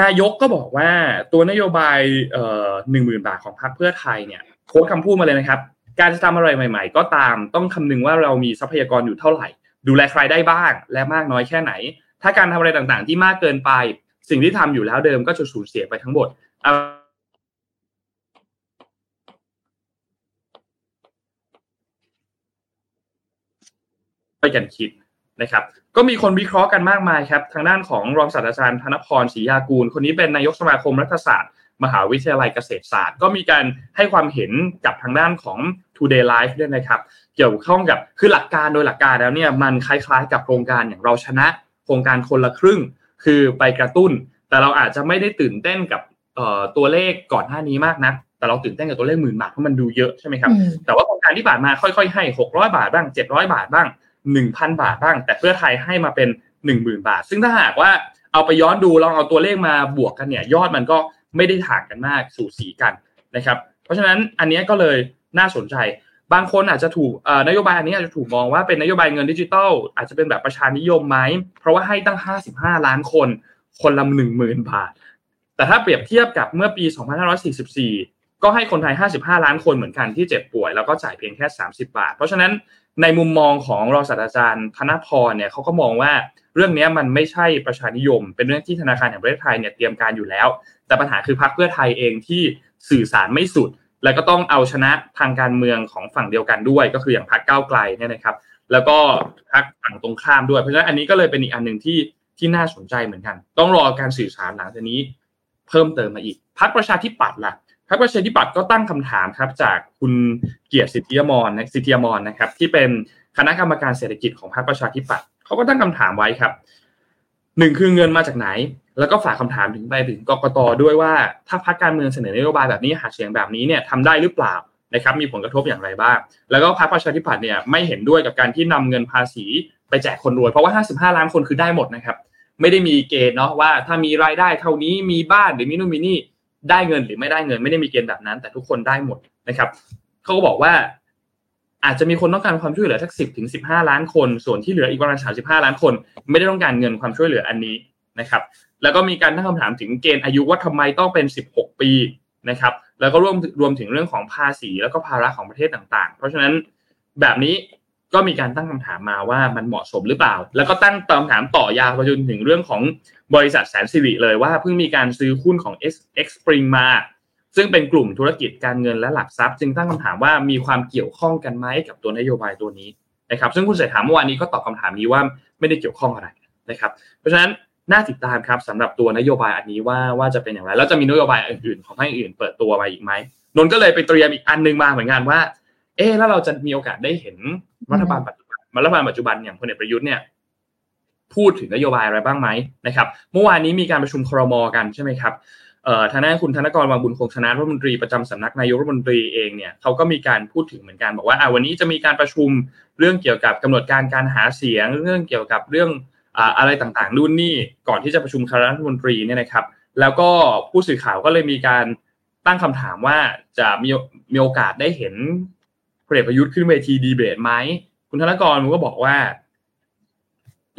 Speaker 3: นายกก็บอกว่าตัวนโยบายเอ่อหนึ่งหมื่นบาทของพรรคเพื่อไทยเนี่ยโค้ดคำพูดมาเลยนะครับ การจะทำอะไรใหม่ ๆ ก็ตามต้องคำนึงว่าเรามีทรัพยากรอยู่เท่าไหร่ ดูแลใครได้บ้าง และมากน้อยแค่ไหน ถ้าการทำอะไรต่างๆ ที่มากเกินไป สิ่งที่ทำอยู่แล้วเดิมก็จะสูญเสียไปทั้งหมดไปกันคิดนะครับ ก็มีคนวิเคราะห์กันมากมายครับ ทางด้านของรองศาสตราจารย์ธนพรศรียากูล คนนี้เป็นนายกสมาคมรัฐศาสตร์ มหาวิทยาลัยเกษตรศาสตร์ ก็มีการให้ความเห็นกับทางด้านของ Today Life ด้วยนะครับ เกี่ยวข้องกับคือหลักการโดยหลักการแล้วเนี่ยมันคล้ายๆ กับโครงการอย่างเราชนะ โครงการคนละครึ่ง คือไปกระตุ้น แต่เราอาจจะไม่ได้ตื่นเต้นกับตัวเลขก่อนหน้านี้มากนะแต่เราตื่นเต้นกับตัวเลขหมื่นบาทเพราะมันดูเยอะใช่ไหมครับ แต่ว่าโครงการที่ผ่านมาค่อยๆให้ 600 บาทบ้าง 700 บาทบ้าง 1,000 บาทบ้าง แต่เพื่อไทยให้มาเป็น 10,000 บาท ซึ่งถ้าหากว่าเอาไปย้อนดูลองเอาตัวเลขมาบวกกันเนี่ยยอดมันก็ไม่ได้ถ่างกันมากสู่สีกันนะครับ เพราะฉะนั้นอันนี้ก็เลยน่าสนใจ บางคนอาจจะถูกนโยบายอันนี้อาจจะถูกมองว่าเป็นนโยบายเงินดิจิตอลอาจจะเป็นแบบประชานิยมไหมเพราะว่าให้ตั้ง 55 ล้านคน คนละหนึ่งหมื่นบาท แต่ถ้าเปรียบเทียบกับเมื่อปี 2544 ก็ให้คนไทย 55 ล้านคนเหมือนกันที่เจ็บป่วย แล้วก็จ่ายเพียงแค่ 30 บาท เพราะฉะนั้นในมุมมองของรองศาสตราจารย์ธนพรเนี่ยเขาก็มองว่าเรื่องนี้มันไม่ใช่ประชานิยม เป็นเรื่องที่ธนาคารแห่งประเทศไทยเนี่ยเตรียมการอยู่แล้ว แต่ปัญหาคือพรรคเพื่อไทยเองที่สื่อสารไม่สุด แล้วก็ต้องเอาชนะทางการเมืองของฝั่งเดียวกันด้วย ก็คืออย่างพรรคก้าวไกลเนี่ยนะครับ แล้วก็พรรคฝั่งตรงข้ามด้วย เพราะฉะนั้นอันนี้ก็เลยเป็นอีกอันหนึ่งที่ที่น่าสนใจเหมือนกัน ต้องรอการสื่อสารหลังจากนี้ เพิ่มเติมมาอีกพรรคประชาธิปัตย์ล่ะพรรคประชาธิปัตย์ก็ตั้งคำถามครับ จากคุณเกียรติสิทธิยมรสิทธิยมรนะครับ ที่เป็นคณะกรรมการเศรษฐกิจของพรรคประชาธิปัตย์เขาก็ตั้งคำถามไว้ครับหนึ่งคือเงินมาจากไหน แล้วก็ฝากคำถามถึงไปถึงกกตด้วยว่า ถ้าพรรคการเมืองเสนอนโยบายแบบนี้หาเสียงแบบนี้เนี่ยทำได้หรือเปล่านะครับมีผลกระทบอย่างไรบ้าง แล้วก็พรรคประชาธิปัตย์เนี่ยไม่เห็นด้วยกับการที่นำเงินภาษีไปแจกคนรวย เพราะว่า 55 ล้านคนคือได้หมดนะครับไม่ได้มีเกณฑ์เนาะว่าถ้ามีรายได้เท่านี้มีบ้านหรือมีนู่นมีนี่ได้เงินหรือไม่ได้เงิน ไม่ได้มีเกณฑ์แบบนั้น แต่ทุกคนได้หมดนะครับเขาก็บอกว่า อาจจะมีคนต้องการความช่วยเหลือสักสิบถึงสิบห้าล้านคน ส่วนที่เหลืออีกประมาณสามสิบห้าล้านคน ไม่ได้ต้องการเงินความช่วยเหลืออันนี้ นะครับ แล้วก็มีการตั้งคำถามถึงเกณฑ์อายุว่าทำไมต้องเป็นสิบหกปีนะครับ แล้วก็รวมรวมถึงเรื่องของภาษีแล้วก็ภาระของประเทศต่างๆ เพราะฉะนั้นแบบนี้ก็มีการตั้งคำถามมาว่ามันเหมาะสมหรือเปล่า แล้วก็ตั้งคำถามต่อยาวไปจนถึงเรื่องของบริษัทแสนสิริเลยว่าเพิ่งมีการซื้อหุ้นของ X Spring มา ซึ่งเป็นกลุ่มธุรกิจการเงินและหลักทรัพย์ จึงตั้งคำถามว่ามีความเกี่ยวข้องกันไหมกับตัวนโยบายตัวนี้นะครับ ซึ่งคุณเศรษฐาเมื่อวานนี้ก็ตอบคาถามนี้ว่าไม่ได้เกี่ยวข้องอะไรนะครับ เพราะฉะนั้น น่าติดตามครับสำหรับตัวนโยบายอันนี้ว่าว่าจะเป็นอย่างไรแล้วจะมีนโยบายอื่นๆ ของภาคอื่นเปิดตัวมาอีกไหมนนก็เลยไปเตรียมอีกอันนึงมาเหมือนกันว่า เอ๊แล้วเราจะมีโอกาสได้เห็นรัฐบาลปัจจุบันรัฐบาลปัจจุบันอย่างพลเอกประยุทธ์เนี่ยพูดถึงนโยบายอะไรบ้างไหมนะครับเมื่อวานนี้มีการประชุมครมกันใช่ไหมครับเอ่อทางด้านคุณธนกรวังบุญคงชนะรัฐมนตรีประจำสำนักนายกรัฐมนตรีเองเนี่ยเขาก็มีการพูดถึงเหมือนกันบอกว่าอ่าวันนี้จะมีการประชุมเรื่องเกี่ยวกับกำหนดการการหาเสียงเรื่องเกี่ยวกับเรื่อง อะไรต่างๆนู่นนี่ก่อนที่จะประชุมคณะรัฐมนตรีเนี่ยนะครับ แล้วก็ผู้สื่อข่าวก็เลยมีการตั้งคำถามว่าจะมีมีโอกาสได้เห็นพลเอกประยุทธ์ขึ้นเวทีดีเบตไหมคุณธนกรมันก็บอกว่า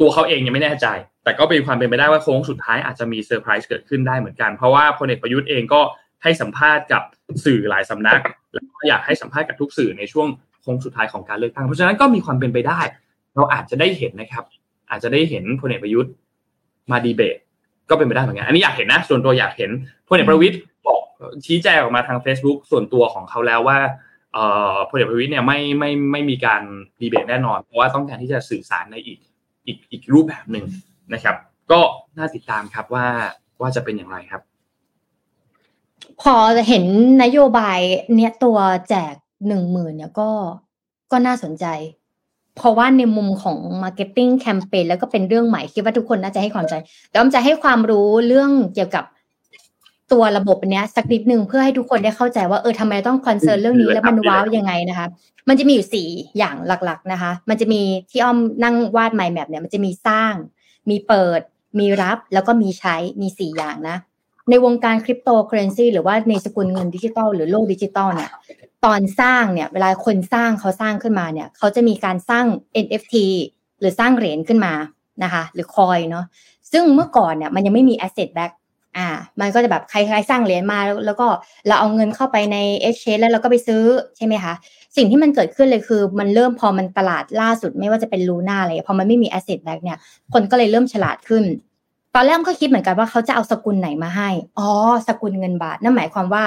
Speaker 3: ตัวเขาเองยังไม่แน่ใจ แต่ก็เป็นความเป็นไปได้ว่าโค้งสุดท้ายอาจจะมีเซอร์ไพรส์เกิดขึ้นได้เหมือนกัน เพราะว่าพลเอกประยุทธ์เองก็ให้สัมภาษณ์กับสื่อหลายสำนัก แล้วก็อยากให้สัมภาษณ์กับทุกสื่อในช่วงโค้งสุดท้ายของการเลือกตั้งเพราะฉะนั้นก็มีความเป็นไปได้ เราอาจจะได้เห็นนะครับ อาจจะได้เห็นพลเอกประยุทธ์มาดีเบต ก็เป็นไปได้เหมือนกัน อันนี้อยากเห็นนะ ส่วนตัวอยากเห็นพลเอกประวิตยบอกชี้แจงออกมาทาง Facebook ส่วนตัวของเขาแล้วว่าพลเอกประวิตยเนี่ยไม่ไม่ไม่มีการดีเบตแน่นอน เพราะว่าต้องการที่จะสื่อสารในอีกอีกอีกรูปแบบหนึ่งนะครับ ก็น่าติดตามครับว่าว่าจะเป็นอย่างไรครับ
Speaker 4: พอเห็นนโยบายเนี้ยตัวแจกหนึ่งหมื่นเนี่ยก็ก็น่าสนใจ เพราะว่าในมุมของ Marketing Campaign แล้วก็เป็นเรื่องใหม่คิดว่าทุกคนน่าจะให้ความสนใจแต่อ้อมจะให้ความรู้เรื่องเกี่ยวกับตัวระบบเนี้ยสักนิดนึงเพื่อให้ทุกคนได้เข้าใจว่าเออทำไมต้อง concern เรื่องนี้แล้วมัน wow ยังไงนะคะ มันจะมีอยู่สี่อย่างหลักๆนะคะ มันจะมีที่อ้อมนั่งวาด mind map เนี่ยมันจะมีสร้าง มีเปิด มีรับแล้วก็มีใช้มีสี่อย่างนะ ในวงการคริปโตเคอเรนซีหรือว่าในสกุลเงินดิจิตอลหรือโลกดิจิตอลเนี่ย ตอนสร้างเนี่ยเวลาคนสร้างเขาสร้างขึ้นมาเนี่ย เขาจะมีการสร้าง NFT หรือสร้างเหรียญขึ้นมานะคะ หรือคอยเนาะซึ่งเมื่อก่อนเนี่ยมันยังไม่มี asset back อ่า มันก็จะแบบใครๆสร้างเหรียญมาแล้วก็เราเอาเงินเข้าไปใน exchange แล้วเราก็ไปซื้อใช่ไหมคะสิ่งที่มันเกิดขึ้นเลยคือ มันเริ่มพอมันตลาดล่าสุดไม่ว่าจะเป็นลูน่าอะไรพอมันไม่มี asset back เนี่ยคนก็เลยเริ่มฉลาดขึ้น ตอนแรกก็คิดเหมือนกันว่าเขาจะเอาสกุลไหนมาให้ อ๋อ สกุลเงินบาท นั่นหมายความว่า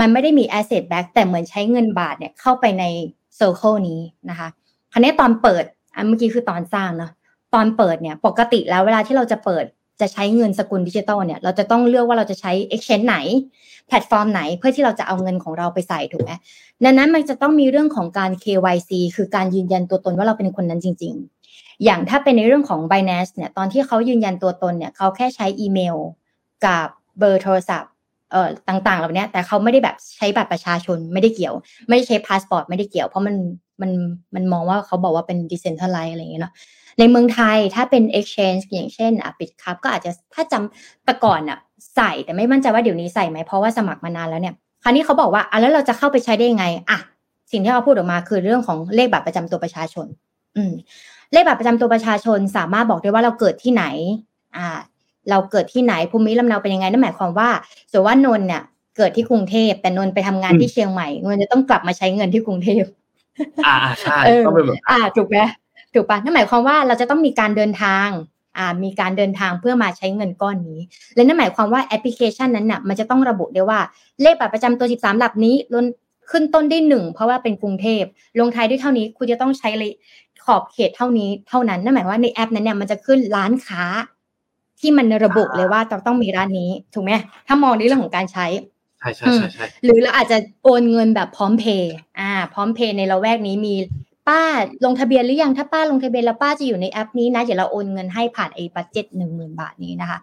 Speaker 4: มันไม่ได้มี asset back แต่เหมือนใช้เงินบาทเนี่ยเข้าไปใน circle นี้นะคะ คราวนี้ตอนเปิด อันเมื่อกี้คือตอนสร้างเนาะ ตอนเปิดเนี่ย ปกติแล้วเวลาที่เราจะเปิดจะใช้เงินสกุลดิจิตอลเนี่ย เราจะต้องเลือกว่าเราจะใช้ exchange ไหน แพลตฟอร์มไหน เพื่อที่เราจะเอาเงินของเราไปใส่ถูกไหมดังนั้นมันจะต้องมีเรื่องของการ KYC คือการยืนยันตัวตนว่าเราเป็นคนนั้นจริง ๆ อย่างถ้าเป็นในเรื่องของ Binance เนี่ยตอนที่เขายืนยันตัวตนเนี่ยเขาแค่ใช้อีเมลกับเบอร์โทรศัพท์เอ่อต่างๆเหล่านี้แต่เขาไม่ได้แบบใช้บัตรประชาชนไม่ได้เกี่ยว ไม่ได้ใช้พาสปอร์ตไม่ได้เกี่ยว เพราะมันมันมันมองว่าเขาบอกว่าเป็น decentralized อะไรอย่างเงี้ยเนาะในเมืองไทยถ้าเป็น exchange อย่างเช่นอะ Bitkub ก็อาจจะถ้าจำแต่ก่อนอะใส่แต่ไม่มั่นใจว่าเดี๋ยวนี้ใส่ไหมเพราะว่าสมัครมานานแล้วเนี่ยคราวนี้เขาบอกว่าอะแล้วเราจะเข้าไปใช้ได้ยังไงอะสิ่งที่เขาพูดออกมาคือเรื่องของเลขบัตรประจำตัวประชาชน อืม เลขบัตรประจำตัวประชาชนสามารถบอกได้ว่าเราเกิดที่ไหน อ่า เราเกิดที่ไหนภูมิลำเนาเป็นยังไงนั่นหมายความว่าสมมติว่านนเนี่ยเกิดที่กรุงเทพแต่นนไปทำงานที่เชียงใหม่นนจะต้องกลับมาใช้เงินที่กรุงเทพ
Speaker 3: อ่าใช่ต้องเป็นแบบ
Speaker 4: อ่าถูกไหมถูกปะนั่นหมายความว่าเราจะต้องมีการเดินทางอ่ามีการเดินทางเพื่อมาใช้เงินก้อนนี้ และนั่นหมายความว่าแอปพลิเคชันนั้นน่ะมันจะต้องระบุได้ว่าเลขบัตรประจำตัว 13 หลักนี้ลนขึ้นต้นได้หนึ่งเพราะว่าเป็นกรุงเทพลงท้ายด้วยเท่านี้คุณจะต้องใช้เลย ขอบเขตเท่านี้เท่านั้นนั่นหมายว่าในแอปนั้นเนี่ยมันจะขึ้นร้านค้า ที่มันระบุเลยว่าจะต้องมีร้านนี้ถูกไหมถ้ามองในเรื่องของการใช้
Speaker 3: ใช่ใช่ใช่
Speaker 4: หรือเราอาจจะโอนเงินแบบพร้อมเพย์อ่า พร้อมเพย์ในละแวกนี้มีป้าลงทะเบียนหรือยังถ้าป้าลงทะเบียนแล้วป้าจะอยู่ในแอปนี้นะเดี๋ยวเราโอนเงินให้ผ่านไอ้ budget หนึ่งหมื่นบาทนี้นะคะ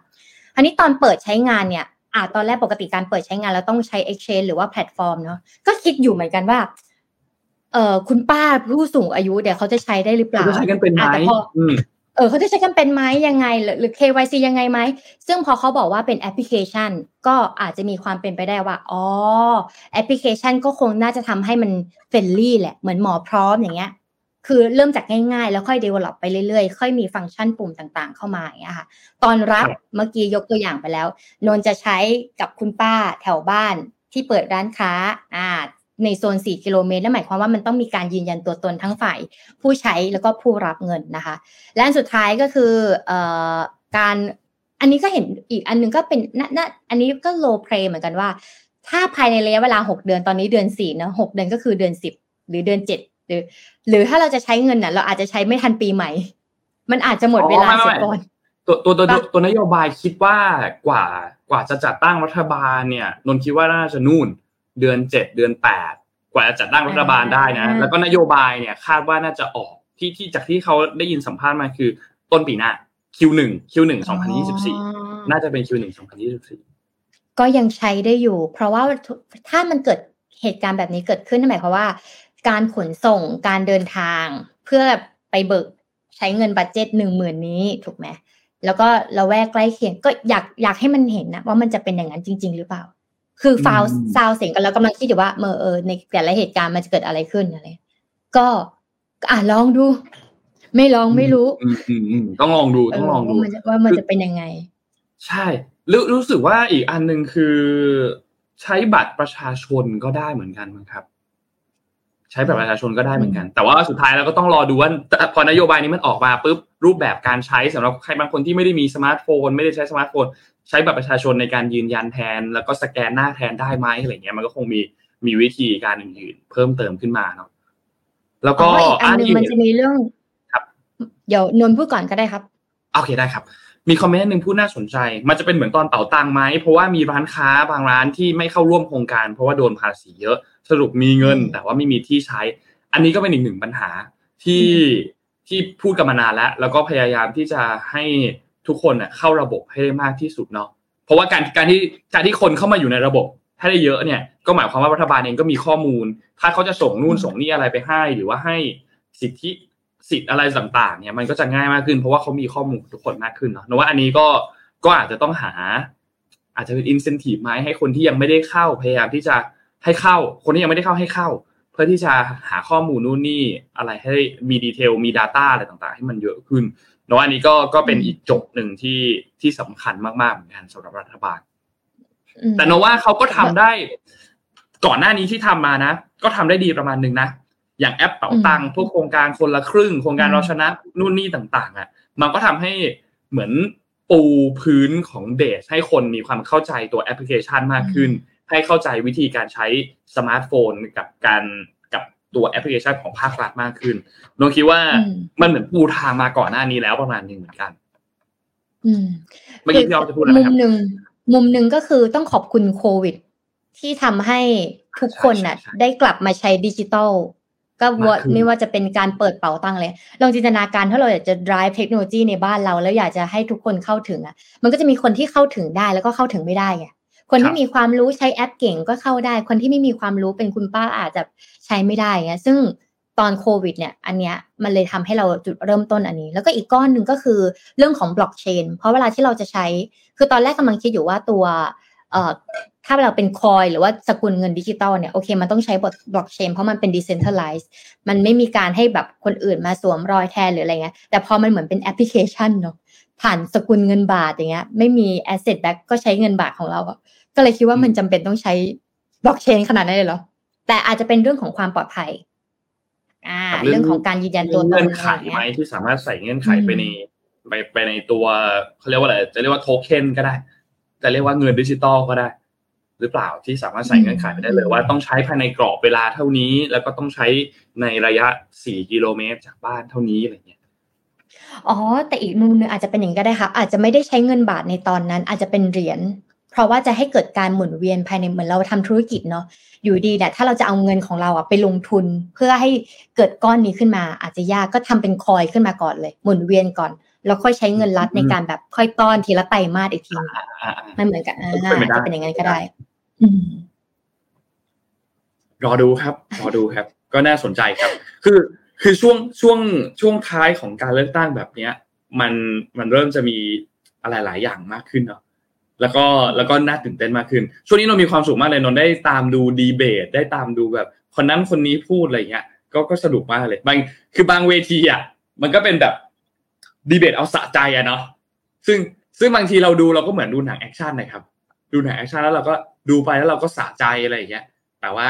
Speaker 4: อันนี้ตอนเปิดใช้งานเนี่ยอ่าตอนแรกปกติการเปิดใช้งานแล้วต้องใช้ Exchange หรือว่าแพลตฟอร์มเนาะก็คิดอยู่เหมือนกันว่า เออคุณป้าผู้สูงอายุเดี๋ยวเขาจะใช้ได้หรือเปล่า
Speaker 3: จะใช้กันเป็นไหม
Speaker 4: อะแต่พออ้อ
Speaker 3: ม
Speaker 4: เออเขาจะใช้กันเป็นไหมยังไงหรือหรือ KYC ยังไงไหม ซึ่งพอเขาบอกว่าเป็นแอปพลิเคชัน ก็อาจจะมีความเป็นไปได้ว่า อ๋อ แอปพลิเคชันก็คงน่าจะทำให้มัน friendly แหละ เหมือนหมอพร้อมอย่างเงี้ย คือเริ่มจากง่ายๆ แล้วค่อย develop ไปเรื่อยๆ ค่อยมีฟังก์ชันปุ่มต่างๆ เข้ามาอย่างเงี้ยค่ะ ตอนรับ
Speaker 3: ครับ
Speaker 4: เมื่อกี้ยกตัวอย่างไปแล้ว นนท์จะใช้กับคุณป้าแถวบ้านที่เปิดร้านค้า อ่า ในโซน 4 กิโลเมตรนั่นหมายความว่ามันต้องมีการยืนยันตัวตนทั้งฝ่ายผู้ใช้แล้วก็ผู้รับเงินนะคะ และอันสุดท้ายก็คือเอ่อการอันนี้ก็เห็นอีกอันหนึงก็เป็นน่าน่าอันนี้ก็โลเพลเหมือนกันว่า ถ้าภายในระยะเวลาหกเดือนตอนนี้เดือนสี่เนอะหกเดือนก็คือเดือนสิบหรือเดือนเจ็ดหรือ หรือถ้าเราจะใช้เงินน่ะ เราอาจจะใช้ไม่ทันปีใหม่ มันอาจจะหมดเวลา
Speaker 3: อ๋อไม่ไม่
Speaker 4: เสียก่อน
Speaker 3: ตัวตัวตัว
Speaker 4: ปะ
Speaker 3: ตัวนโยบายคิดว่ากว่ากว่าจะจัดตั้งรัฐบาลเนี่ยนนท์คิดว่าน่าจะนู่น เดือนเจ็ดเดือนแปดกว่าจะจัดตั้งรัฐบาลได้นะ แล้วก็นโยบายเนี่ยคาดว่าน่าจะออกที่ที่จากที่เขาได้ยินสัมภาษณ์มาคือต้นปีหน้า Q1 Q1 2024 น่าจะเป็น Q1 2024
Speaker 4: ก็ยังใช้ได้อยู่ เพราะว่าถ้ามันเกิดเหตุการณ์แบบนี้เกิดขึ้นนั่นหมายความว่า การขนส่งการเดินทางเพื่อไปเบิกใช้เงิน budget หนึ่งหมื่นนี้ถูกไหมแล้วก็ละแวกใกล้เคียงก็อยากอยากให้มันเห็นนะว่ามันจะเป็นอย่างนั้นจริง ๆ หรือเปล่า คือฟาว
Speaker 3: อืม
Speaker 4: ซาวเสียงกันแล้วกำลังคิดอยู่ว่าเมื่อเออในแต่ละเหตุการณ์มันจะเกิดอะไรขึ้นอะไรก็อะลองดู ไม่ลองไม่รู้
Speaker 3: อืมอืมอืมต้องลองดู
Speaker 4: เอ
Speaker 3: ต้อง
Speaker 4: อ
Speaker 3: ลองดู
Speaker 4: ว่ามันจะว่ามันจะเป็นยังไง
Speaker 3: ใช่รู้รู้สึกว่าอีกอันหนึ่งคือใช้บัตรประชาชนก็ได้เหมือนกันมั้งครับ ใช้บัตรประชาชนก็ได้เหมือนกัน แต่ว่าสุดท้ายเราก็ต้องรอดูว่าพอนโยบายนี้มันออกมาปุ๊บรูปแบบการใช้สำหรับใครบางคนที่ไม่ได้มีสมาร์ทโฟน ไม่ได้ใช้สมาร์ทโฟน ใช้บัตรประชาชนในการยืนยันแทน แล้วก็สแกนหน้าแทนได้ไหมอะไรเงี้ยมันก็คงมีมีวิธีการอื่นๆ เพิ่มเติมขึ้นมาเนาะแล้วก็
Speaker 4: อ๋ออีกอันหนึ่ง
Speaker 3: ที่
Speaker 4: มันจะมีเรื่อง
Speaker 3: ครับ
Speaker 4: เดี๋ยวนนท์พูดก่อนก็ได้ครับ
Speaker 3: โอเคได้ครับมีคอมเมนต์หนึ่งพูดน่าสนใจ มันจะเป็นเหมือนตอนเป๋าตังค์ไหม เพราะว่ามีร้านค้าบางร้านที่ไม่เข้าร่วมโครงการ เพราะว่าโดนภาษีเยอะ สรุปมีเงิน
Speaker 4: อืม
Speaker 3: แต่ว่าไม่มีที่ใช้ อันนี้ก็เป็นอีกหนึ่งปัญหาที่ที่พูดกันมานานแล้ว แล้วก็พยายามที่จะให้ ทุกคนน่ะเข้าระบบให้ได้มากที่สุดเนาะ เพราะว่าการการที่การที่คนเข้ามาอยู่ในระบบให้ได้เยอะเนี่ย ก็หมายความว่ารัฐบาลเองก็มีข้อมูล ถ้าเขาจะส่งนู่นส่งนี่อะไรไปให้ หรือว่าให้สิทธิสิทธิ์อะไรต่างๆ เนี่ยมันก็จะง่ายมากขึ้น เพราะว่าเขามีข้อมูลทุกคนมากขึ้นเนาะแต่ว่าอันนี้ก็ก็อาจจะต้องหา อาจจะเป็นอินเซนティブไหมให้คนที่ยังไม่ได้เข้าพยายามที่จะให้เข้า คนที่ยังไม่ได้เข้าให้เข้า เพื่อที่จะหาข้อมูลนู่นนี่อะไรให้มีดีเทลมี Data อะไรต่างๆ ให้มันเยอะขึ้น เนาะอันนี้ก็ก็เป็นอีกจบหนึ่งที่ที่สำคัญมากๆเหมือนกันสำหรับรัฐบาล
Speaker 4: อืม
Speaker 3: แต่โนว่าเขาก็ทำได้ ก่อนหน้านี้ที่ทำมานะ ก็ทำได้ดีประมาณหนึ่งนะ อย่างแอปเป๋าตังค์พวกโครงการคนละครึ่ง โครงการ
Speaker 4: อืม
Speaker 3: เราชนะนู่นนี่ต่าง ๆ อะ มันก็ทำให้เหมือนปูพื้นของเดทให้คนมีความเข้าใจตัวแอปพลิเคชันมากขึ้น ให้เข้าใจวิธีการใช้สมาร์ทโฟนกับการกับ ตัวแอปพลิเคชันของภาครัฐมากขึ้นโนคิดว่า
Speaker 4: อืม
Speaker 3: มันเหมือนปูทางมาก่อนหน้านี้แล้วประมาณหนึ่งเหมือนกัน
Speaker 4: อืม
Speaker 3: เมื่อกี้พี่ออฟจะพูดอะไร
Speaker 4: มุ
Speaker 3: ค
Speaker 4: ม
Speaker 3: รับ
Speaker 4: หนึ่งมุมหนึ่งก็คือต้องขอบคุณโควิด ที่ทำให้ทุกคนน่ะ
Speaker 3: ใช่ใช่
Speaker 4: ได้กลับมาใช้ดิจิตอลก็
Speaker 3: มากขึ้น
Speaker 4: ไม่ว่าจะเป็นการเปิดเป๋าตังค์เลย ลองจินตนาการถ้าเราอยากจะ drive เทคโนโลยีในบ้านเรา แล้วอยากจะให้ทุกคนเข้าถึงอะ มันก็จะมีคนที่เข้าถึงได้แล้วก็เข้าถึงไม่ได้ไงคนที่มีความรู้ใช้แอปเก่งก็เข้าได้ คนที่ไม่มีความรู้เป็นคุณป้าอาจจะ ใช้ไม่ได้ไงซึ่งตอนโควิดเนี่ยอันเนี้ยมันเลยทำให้เราจุดเริ่มต้นอันนี้ แล้วก็อีกก้อนหนึ่งก็คือเรื่องของบล็อกเชนเพราะเวลาที่เราจะใช้ คือตอนแรกกำลังคิดอยู่ว่าตัวเอ่อถ้าเราเป็น coin หรือว่าสกุลเงินดิจิตอลเนี่ยโอเคมันต้องใช้บล็อกเชนเพราะมันเป็น decentralized มันไม่มีการให้แบบคนอื่นมาสวมรอยแทนหรืออะไรเงี้ยแต่พอมันเหมือนเป็นแอปพลิเคชันเนาะผ่านสกุลเงินบาทอย่างเงี้ยไม่มี asset back ก็ใช้เงินบาทของเราอะก็เลยคิดว่ามันจำเป็นต้องใช้บล็อกเชนขนาดนั้นเลยเหรอ แต่อาจจะเป็นเรื่องของความปลอดภัย อ่า
Speaker 3: กับเรื่
Speaker 4: เรื่
Speaker 3: อ
Speaker 4: องงของการยืนยันตัวตน
Speaker 3: เงื่อน
Speaker 4: อะ
Speaker 3: ไข
Speaker 4: ไรอย่าง
Speaker 3: ไหม
Speaker 4: เงี้ย
Speaker 3: ที่สามารถใส่เงื่อนไข
Speaker 4: อืม
Speaker 3: ไปในไปไปในตัวเขาเรียกว่าอะไรจะเรียกว่าโทเค็นก็ได้ จะเรียกว่าเงินดิจิตอลก็ได้ หรือเปล่าที่สามารถใส่เงื่อนไขไปได้เลยว่าต้องใช้ภายในกรอบเวลาเท่านี้ แล้วก็ต้องใช้ในระยะสี่กิโลเมตรจากบ้านเท่านี้อะไรเงี้ย
Speaker 4: อ๋อ แต่อีกมุมหนึงอาจจะเป็นอย่างนี้ก็ได้ค่ะ อาจจะไม่ได้ใช้เงินบาทในตอนนั้น อาจจะเป็นเหรียญ เพราะว่าจะให้เกิดการหมุนเวียนภายในเหมือนเราทำธุรกิจเนาะอยู่ดีเนี่ยถ้าเราจะเอาเงินของเราอะไปลงทุน เพื่อให้เกิดก้อนนี้ขึ้นมา อาจจะยากก็ทำเป็นคอยขึ้นมาก่อนเลย หมุนเวียนก่อนแล้วค่อยใช้เงินรัดในการแบบค่อยต้อนทีละไตรมาสอีกทีมันเหมือนกันอ่าจะเป็นอย่างนั้นก็ได้อื
Speaker 3: รอดูครับรอดูครับ ก็น่าสนใจครับ คือคือช่วงช่วงช่วงท้ายของการเลือกตั้งแบบเนี้ย มันมันเริ่มจะมีอะไรหลายอย่างมากขึ้นเนาะ แล้วก็แล้วก็น่าตื่นเต้นมากขึ้น ช่วงนี้เรามีความสุขมากเลยนนได้ตามดูดีเบต ได้ตามดูแบบคนนั้นคนนี้พูดอะไรเงี้ยก็ก็สนุกมากเลย บางคือบางเวทีอะมันก็เป็นแบบดีเบตเอาสะใจอะเนาะซึ่งซึ่งบางทีเราดูเราก็เหมือนดูหนังแอคชั่นนะครับ ดูหนังแอคชั่นแล้วเราก็ดูไปแล้วเราก็สะใจอะไรอย่างเงี้ย แต่ว่า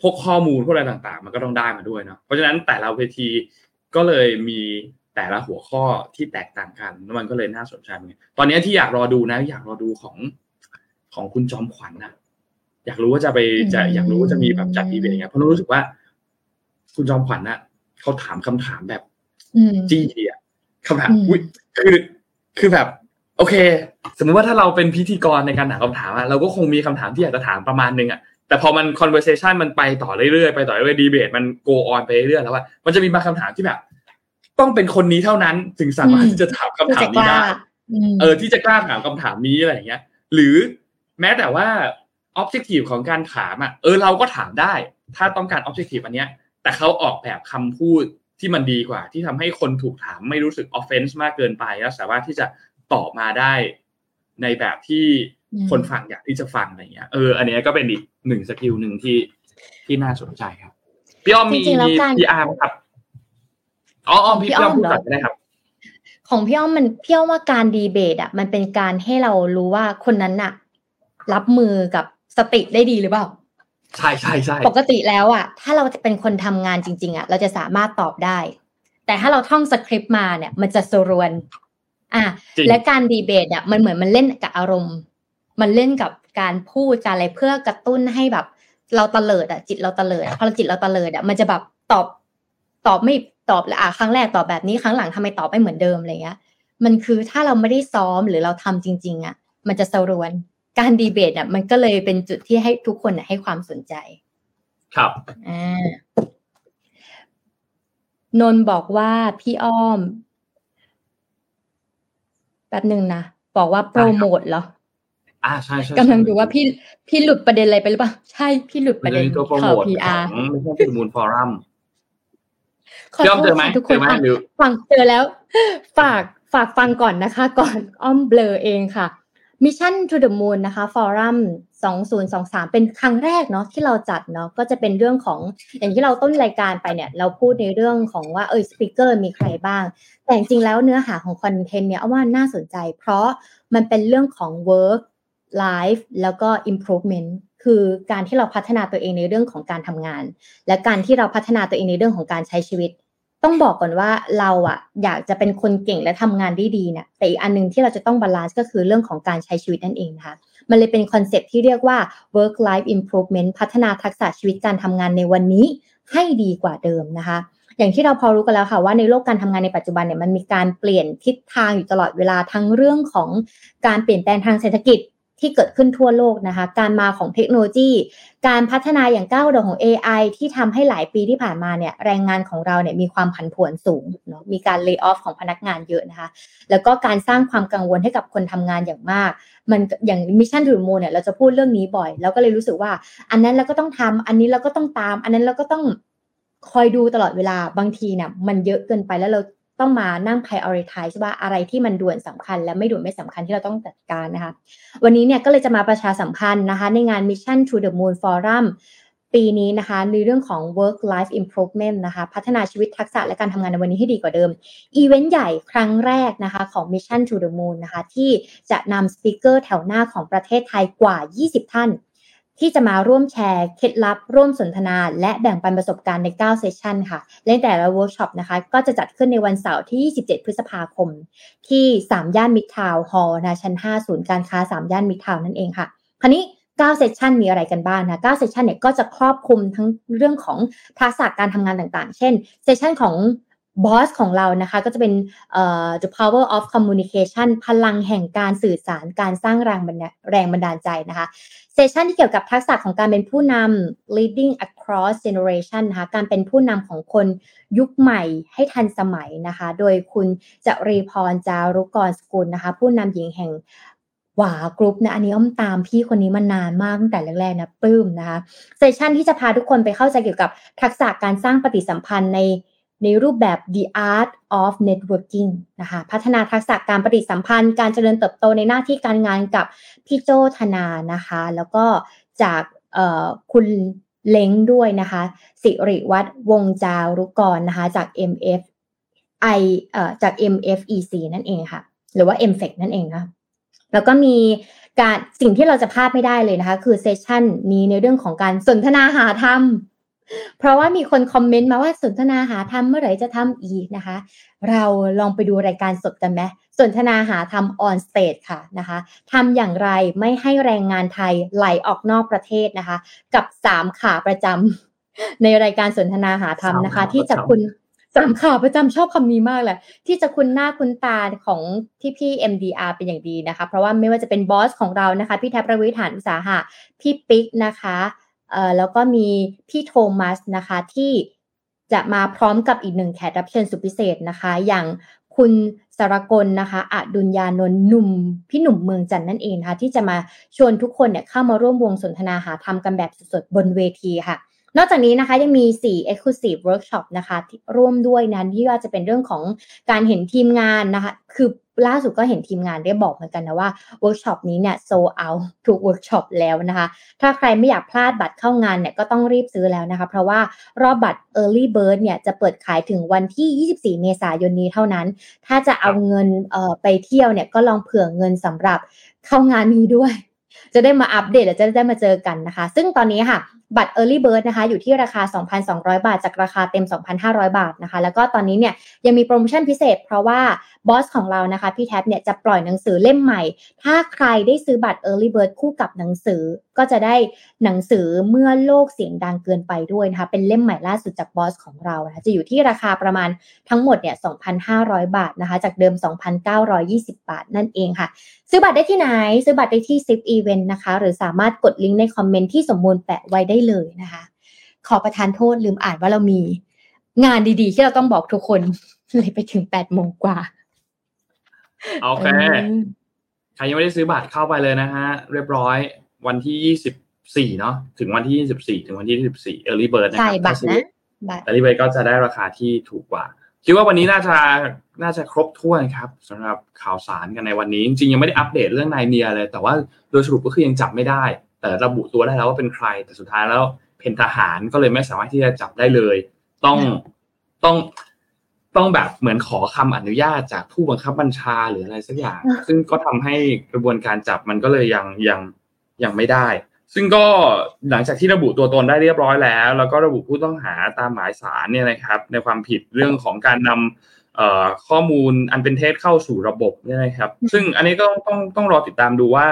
Speaker 3: พวกข้อมูลพวกอะไรต่างๆ มันก็ต้องได้มาด้วยเนาะเพราะฉะนั้นแต่ละเวทีก็เลยมี แต่ละหัวข้อที่แตกต่างกันแล้วมันก็เลยน่าสนใจตอนนี้ที่อยากรอดูนะ อยากรอดูของของคุณจอมขวัญนะอยากรู้ว่าจะไปจะอยากรู้ว่าจะมีแบบจัดอีเวนต์ยังไงเพราะรู้สึกว่า คุณจอมขวัญน่ะเขาถามคำถามแบบจี้อะคำถามอุ้ยคือคือแบบ โอเค สมมติว่าถ้าเราเป็นพิธีกรในการถามคำถามอะเราก็คงมีคำถามที่อยากจะถามประมาณนึงอะแต่พอมัน conversation มันไปต่อเรื่อยๆไปต่อเรื่อยๆดีเบตมัน go on ไปเรื่อยๆแล้วว่ามันจะมีบางคำถามที่แบบ ต้องเป็นคนนี้เท่านั้นถึงสามารถที่จะถามคำถามนี้ได้เออที่จะกล้าถามคำถามนี้อะไรอย่างเงี้ย หรือแม้แต่ว่า objective ของการถามอะเออเราก็ถามได้ ถ้าต้องการ objective อันเนี้ย แต่เขาออกแบบคำพูดที่มันดีกว่า ที่ทำให้คนถูกถามไม่รู้สึก offense มากเกินไปแล้วสามารถที่จะตอบมาได้ในแบบที่คนฟังอยากที่จะฟังอะไรเงี้ยเอออันนี้ก็เป็นอีกหนึ่งสกิลหนึ่งที่ที่น่าสนใจครับพี่อ้อมมีมี PR ครับ อ๋อพี่อ้อมพูดก่อนได้ครับ
Speaker 4: ของพี่อ้อมมันพี่อ้อมว่าการดีเบตอะ มันเป็นการให้เรารู้ว่าคนนั้นน่ะ รับมือกับสติได้ดีหรือเปล่า
Speaker 3: ใช่ใช่ใช่
Speaker 4: ปกติแล้วอะ ถ้าเราจะเป็นคนทำงานจริง ๆ อะ เราจะสามารถตอบได้ แต่ถ้าเราท่องสคริปต์มาเนี่ย มันจะรวน อะและการดีเบตอะมันเหมือนมันเล่นกับอารมณ์ มันเล่นกับการพูดการอะไรเพื่อกระตุ้นให้แบบ เราตะเลิดอะจิตเราตะเลิดพอเราจิตเราตะเลิดอะมันจะแบบตอบตอบไม่ ตอบละอะครั้งแรกตอบแบบนี้ครั้งหลังทำไมตอบไม่เหมือนเดิมอะไรเงี้ย มันคือถ้าเราไม่ได้ซ้อมหรือเราทำจริง ๆ อะ มันจะสรวนการดีเบตอะ มันก็เลยเป็นจุดที่ให้ทุกคนให้ความสนใจ
Speaker 3: ครับ
Speaker 4: อ่านนบอกว่าพี่อ้อมแป๊บหนึ่งนะบอกว่าโปรโมทเหรอ
Speaker 3: อ่าใช่ใช่
Speaker 4: กำลังดูว่าพี่พี่หลุดประเด็นอะไรไปหรือเปล่าใช่พี่หลุดประเด็น
Speaker 3: ข่าว PRไม่ใช่เป็น Moon Forum พี่อ้อมเจอไหม
Speaker 4: ทุกคนฟังเจอแล้ว ฝากฝากฟังก่อนนะคะ ก่อนอ้อมเบลอเองค่ะ Mission to the Moon นะคะ Forum 2023 เป็นครั้งแรกเนาะที่เราจัดเนาะก็จะเป็นเรื่องของอย่างที่เราต้นรายการไปเนี่ย เราพูดในเรื่องของว่าเออ speaker มีใครบ้าง แต่จริงแล้วเนื้อหาของคอนเทนต์เนี่ยว่าน่าสนใจ เพราะมันเป็นเรื่องของ work life แล้วก็ improvement คือการที่เราพัฒนาตัวเองในเรื่องของการทำงาน และการที่เราพัฒนาตัวเองในเรื่องของการใช้ชีวิต ต้องบอกก่อนว่าเราอะอยากจะเป็นคนเก่งและทำงานได้ดีเนี่ยแต่อีกอันนึงที่เราจะต้อง balance ก็คือเรื่องของการใช้ชีวิตนั่นเองนะคะมันเลยเป็น concept ที่เรียกว่า work life improvement พัฒนาทักษะชีวิตการทำงานในวันนี้ให้ดีกว่าเดิมนะคะอย่างที่เราพอรู้กันแล้วค่ะว่าในโลกการทำงานในปัจจุบันเนี่ยมันมีการเปลี่ยนทิศทางอยู่ตลอดเวลาทั้งเรื่องของการเปลี่ยนแปลงทางเศรษฐกิจ ที่เกิดขึ้นทั่วโลกนะคะ การมาของเทคโนโลยี การพัฒนาอย่างก้าวกระโดดของ AI ที่ทำให้หลายปีที่ผ่านมาเนี่ยแรงงานของเราเนี่ยมีความผันผวนสูงเนาะมีการ lay off ของพนักงานเยอะนะคะ แล้วก็การสร้างความกังวลให้กับคนทำงานอย่างมาก มันอย่าง Mission to the Moon เนี่ยเราจะพูดเรื่องนี้บ่อย แล้วก็เลยรู้สึกว่า อันนั้นเราก็ต้องทำอันนี้เราก็ต้องตาม อันนั้นเราก็ต้องคอยดูตลอดเวลาบางทีเนี่ยมันเยอะเกินไปแล้วเรา ต้องมานั่ง prioritize ว่าอะไรที่มันด่วนสำคัญ และไม่ด่วนไม่สำคัญที่เราต้องจัดการนะคะ วันนี้เนี่ยก็เลยจะมาประชาสัมพันธ์นะคะ ในงาน Mission to the Moon Forum ปีนี้นะคะในเรื่องของ work life improvement นะคะ พัฒนาชีวิตทักษะและการทำงานในวันนี้ให้ดีกว่าเดิม อีเวนต์ใหญ่ครั้งแรกนะคะของ Mission to the Moon นะคะ ที่จะนำ speaker แถวหน้าของประเทศไทยกว่า 20 ท่าน ที่จะมาร่วมแชร์เคล็ดลับ ร่วมสนทนา และแบ่งปันประสบการณ์ใน 9 session ค่ะและแต่ละเวิร์กช็อปนะคะ ก็จะจัดขึ้นในวันเสาร์ที่ 27 พฤษภาคม ที่ สามย่านมิตรทาวน์ฮอลล์นะชั้น 5 ศูนย์การค้า สามย่านมิตรทาวน์นั่นเองค่ะ คราวนี้ 9 session มีอะไรกันบ้างนะ 9 session เนี่ยก็จะครอบคลุมทั้งเรื่องของทักษะการทำงานต่างๆ เช่น session ของ บอสของเรานะคะก็จะเป็น the power of communication พลังแห่งการสื่อสารการสร้างแรงบันดาแรงบันดาลใจนะคะ session ที่เกี่ยวกับทักษะของการเป็นผู้นำ leading across generation นะคะการเป็นผู้นำของคนยุคใหม่ให้ทันสมัยนะคะ โดยคุณจรีพรจารุกรสกุลนะคะ ผู้นำหญิงแห่ง WHA Group นะอันนี้อ้อมตามพี่คนนี้มานานมากตั้งแต่แรกๆนะปลื้มนะคะ session ที่จะพาทุกคนไปเข้าใจเกี่ยวกับทักษะการสร้างปฏิสัมพันธ์ใน ในรูปแบบ the art of networking นะคะพัฒนาทักษะการปฏิสัมพันธ์ การเจริญเติบโตในหน้าที่การงานกับพี่โจธนานะคะ แล้วก็จากคุณเล้งด้วยนะคะ สิริวัตรวงจารุกรนะคะ จาก MF I เอ่อจาก MFEC นั่นเองค่ะ หรือว่า MFEC นั่นเองนะแล้วก็มีการสิ่งที่เราจะพลาดไม่ได้เลยนะคะ คือเซสชันนี้ในเรื่องของการสนทนาหาธรรม เพราะว่ามีคนคอมเมนต์มาว่าสนทนาหาธรรมเมื่อไหร่จะทำอีกนะคะ เราลองไปดูรายการสดกันไหมสนทนาหาทำ on stage ค่ะนะคะทำอย่างไรไม่ให้แรงงานไทยไหลออกนอกประเทศนะคะ กับสามขาประจำในรายการสนทนาหาธรรมนะคะ ที่จะคุณสามข่าวประจำชอบคำนี้มากเลยที่จะคุ้นหน้าคุ้นตาของที่พี่ MDR เป็นอย่างดีนะคะ เพราะว่าไม่ว่าจะเป็นบอสของเรานะคะ พี่แท็ปรวิศ หาญอุตสาหะพี่ปิ๊กนะคะเอ่อ แล้วก็มีพี่โทมัสนะคะที่จะมาพร้อมกับอีกหนึ่งแขกรับเชิญสุดพิเศษนะคะ อย่างคุณสรกลนะคะอดุลยานนท์หนุ่มพี่หนุ่มเมืองจันนั่นเองนะคะที่จะมาชวนทุกคนเนี่ยเข้ามาร่วมวงสนทนาหาธรรมกันแบบสดๆบนเวทีค่ะ นอกจากนี้นะคะยังมี 4 Exclusive Workshop นะคะที่ร่วมด้วยนะที่ว่าจะเป็นเรื่องของการเห็นทีมงานนะคะ คือล่าสุดก็เห็นทีมงานได้บอกเหมือนกันนะว่าเวิร์กช็อปนี้เนี่ยโซเอาทุกเวิร์กช็อปแล้วนะคะ ถ้าใครไม่อยากพลาดบัตรเข้างานเนี่ยก็ต้องรีบซื้อแล้วนะคะ เพราะว่ารอบบัตร Early Bird เนี่ยจะเปิดขายถึงวันที่ 24 เมษายนนี้เท่านั้น ถ้าจะเอาเงินเอ่อไปเที่ยวเนี่ยก็ลองเผื่อเงินสำหรับเข้างานนี้ด้วยจะได้มาอัปเดตและจะได้มาเจอกันนะคะ ซึ่งตอนนี้ค่ะ บัตร Early Bird นะคะอยู่ที่ราคา 2,200 บาท จากราคาเต็ม 2,500 บาทนะคะ แล้วก็ตอนนี้เนี่ยยังมีโปรโมชั่นพิเศษ เพราะว่าบอสของเรานะคะ พี่แท็บเนี่ยจะปล่อยหนังสือเล่มใหม่ ถ้าใครได้ซื้อบัตร Early Bird คู่กับหนังสือ ก็จะได้หนังสือเมื่อโลกเสียงดังเกินไปด้วยนะคะ เป็นเล่มใหม่ล่าสุดจากบอสของเรานะคะจะอยู่ที่ราคาประมาณทั้งหมดเนี่ย 2,500 บาทนะคะ จากเดิม 2,920 บาทนั่นเองค่ะ ซื้อบัตรได้ที่ไหน ซื้อบัตรได้ที่ Zip Event นะคะ หรือสามารถกดลิงก์ในคอมเมนต์ที่สมมูลแปะไว้ได้เลยนะคะ ขอประทานโทษลืมอ่านว่าเรามีงานดีๆ ที่เราต้องบอกทุกคนเลยไปถึงแปดโมงกว่า
Speaker 3: โอเคใครยังไม่ได้ซื้อบัตรเข้าไปเลยนะฮะ เรียบร้อย วันที่ยี่สิบสี่เนาะถึงวันที่ยี่สิบสี่ถึงวันที่ยี่สิบสี่ early bird นะครับใช่
Speaker 4: บัตรนะ
Speaker 3: early bird ก็จะได้ราคาที่ถูกกว่า คิดว่าวันนี้น่าจะน่าจะครบถ้วนครับสำหรับข่าวสารกันในวันนี้ จริงๆยังไม่ได้อัปเดตเรื่องนายเมียเลย แต่ว่าโดยสรุปก็คือยังจับไม่ได้ แต่ระบุตัวได้แล้วว่าเป็นใคร แต่สุดท้ายแล้วเป็นทหารก็เลยไม่สามารถที่จะจับได้เลย ต้องต้องต้องแบบเหมือนขอคำอนุญาตจากผู้บังคับบัญชาหรืออะไรสักอย่าง ซึ่งก็ทำให้กระบวนการจับมันก็เลยยังยัง ยังไม่ได้ ซึ่งก็หลังจากที่ระบุตัวตนได้เรียบร้อยแล้ว แล้วก็ระบุผู้ต้องหาตามหมายสารเนี่ยนะครับ ในความผิดเรื่องของการนำข้อมูลอันเป็นเท็จเข้าสู่ระบบเนี่ยนะครับ ซึ่งอันนี้ก็ต้องต้องรอติดตามดูว่า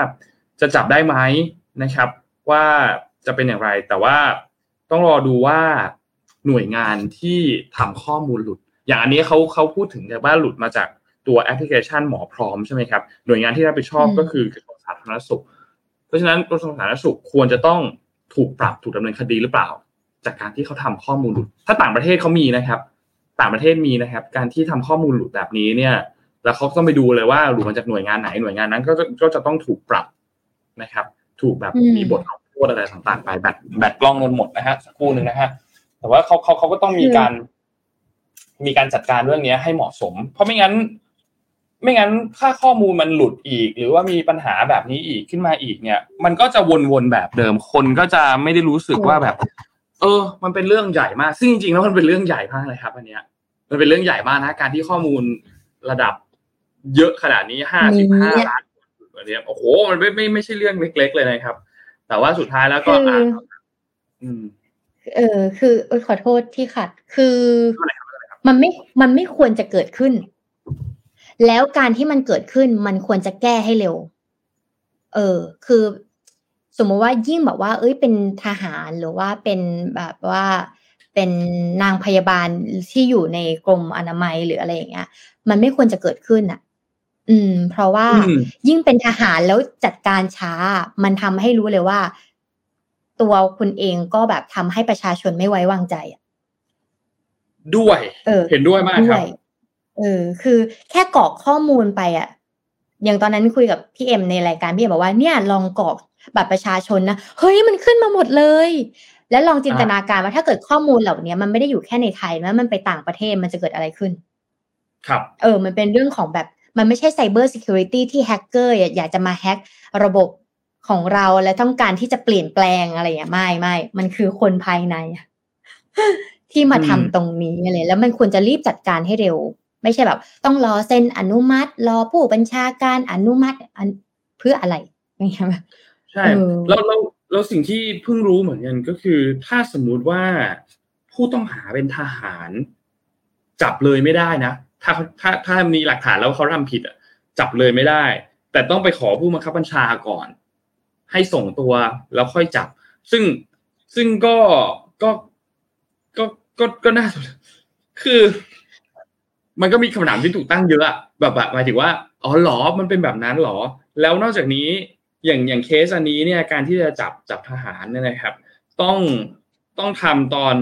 Speaker 3: จะจับได้ไหมนะครับ ว่าจะเป็นอย่างไร แต่ว่าต้องรอดูว่าหน่วยงานที่ทำข้อมูลหลุด อย่างอันนี้เขาเขาพูดถึงแต่ว่าหลุดมาจากตัวแอปพลิเคชันหมอพร้อมใช่ไหมครับ หน่วยงานที่รับผิดชอบก็คือกระทรวงสาธารณสุขเพ ราะฉะนั้นกระทรวงสาธารณสุขควรจะต้องถูกปรับถูกดำเนินคดีหรือเปล่า จากการที่เขาทำข้อมูลหลุด ถ้าต่างประเทศเขามีนะครับ ต่างประเทศมีนะครับ การที่ทำข้อมูลหลุดแบบนี้เนี่ย แล้วเขาต้องไปดูเลยว่าหลุดมาจากหน่วยงานไหนหน่วยงานนั้นก็ก็จะต้องถูกปรับนะครับ ถูกแบบมีบทลงโทษอะไรต่างๆ ไปแบตแบตกล้องนนหมดนะฮะสักครู่หนึ่งนะฮะแต่ว่าเขาเขาเขาก็ต้องมีการ มีการจัดการเรื่องนี้ให้เหมาะสม เพราะไม่งั้น ไม่งั้นถ้าข้อมูลมันหลุดอีก หรือว่ามีปัญหาแบบนี้อีกขึ้นมาอีกเนี่ย มันก็จะวนๆแบบเดิมคนก็จะไม่ได้รู้สึกว่าแบบ เออ มันเป็นเรื่องใหญ่มากซึ่งจริงๆแล้วมันเป็นเรื่องใหญ่มากเลยครับ อันเนี้ย มันเป็นเรื่องใหญ่มากนะการที่ข้อมูลระดับ เยอะขนาดนี้ห้าสิบห้าล้านอันนี้โอ้โห มันไม่ไม่ไม่ใช่เรื่องเล็ก ๆ เลยนะครับ แต่ว่าสุดท้ายแล้วก็อ่า
Speaker 4: อืม เออ คือขอโทษที่ขัด คือมันไม่มันไม่ควรจะเกิดขึ้น แล้วการที่มันเกิดขึ้นมันควรจะแก้ให้เร็ว เออ คือ สมมติว่ายิ่งแบบว่า เอ้ยเป็นทหารหรือว่าเป็นแบบว่าเป็นนางพยาบาลที่อยู่ในกรมอนามัยหรืออะไรอย่างเงี้ย มันไม่ควรจะเกิดขึ้นอะ อืม เพราะว่ายิ่งเป็นทหารแล้วจัดการช้า มันทำให้รู้เลยว่า ตัวคุณเองก็แบบทำให้ประชาชนไม่ไว้วางใจอะ
Speaker 3: ด้วย
Speaker 4: เออ
Speaker 3: เห็นด้วยมากครับ
Speaker 4: เออ คือแค่กรอกข้อมูลไปอะอย่างตอนนั้นคุยกับพี่เอ็มในรายการพี่เอ็มบอกว่าเนี่ยลองกรอกบัตรประชาชนนะเฮ้ยมันขึ้นมาหมดเลย แล้วลองจินตนาการว่าถ้าเกิดข้อมูลเหล่านี้มันไม่ได้อยู่แค่ในไทยนะมันไปต่างประเทศมันจะเกิดอะไรขึ้น
Speaker 3: ครับ
Speaker 4: เออ มันเป็นเรื่องของแบบมันไม่ใช่ cybersecurity ที่แฮกเกอร์อยากจะมาแฮกระบบของเราและต้องการที่จะเปลี่ยนแปลงอะไรอย่างไม่ไม่มันคือคนภายในที่มาทำตรงนี้อะไรแล้วมันควรจะรีบจัดการให้เร็ว ไม่ใช่แบบ ต้องรอเซ็นอนุมัติ รอผู้บัญชาการอนุมัติเพื่ออะไรอย่างเงี้ย
Speaker 3: ใช่แล้วเราเราสิ่งที่เพิ่งรู้เหมือนกันก็คือ ถ้าสมมุติว่าผู้ต้องหาเป็นทหาร จับเลยไม่ได้นะถ้าถ้าถ้ามีหลักฐานแล้วเขาทำผิดอะ จับเลยไม่ได้ แต่ต้องไปขอผู้บังคับบัญชาก่อน ให้ส่งตัวแล้วค่อยจับ ซึ่งซึ่งก็ก็ก็ก็ก็น่าคือ มันก็มีคำถามที่ถูกตั้งเยอะแบบแบบหมายถึงว่าอ๋อหรอมันเป็นแบบนั้นหรอ แล้วนอกจากนี้อย่างอย่างเคสอันนี้เนี่ยการที่จะจับจับทหารเนี่ยนะครับ ต้องต้องทำตอน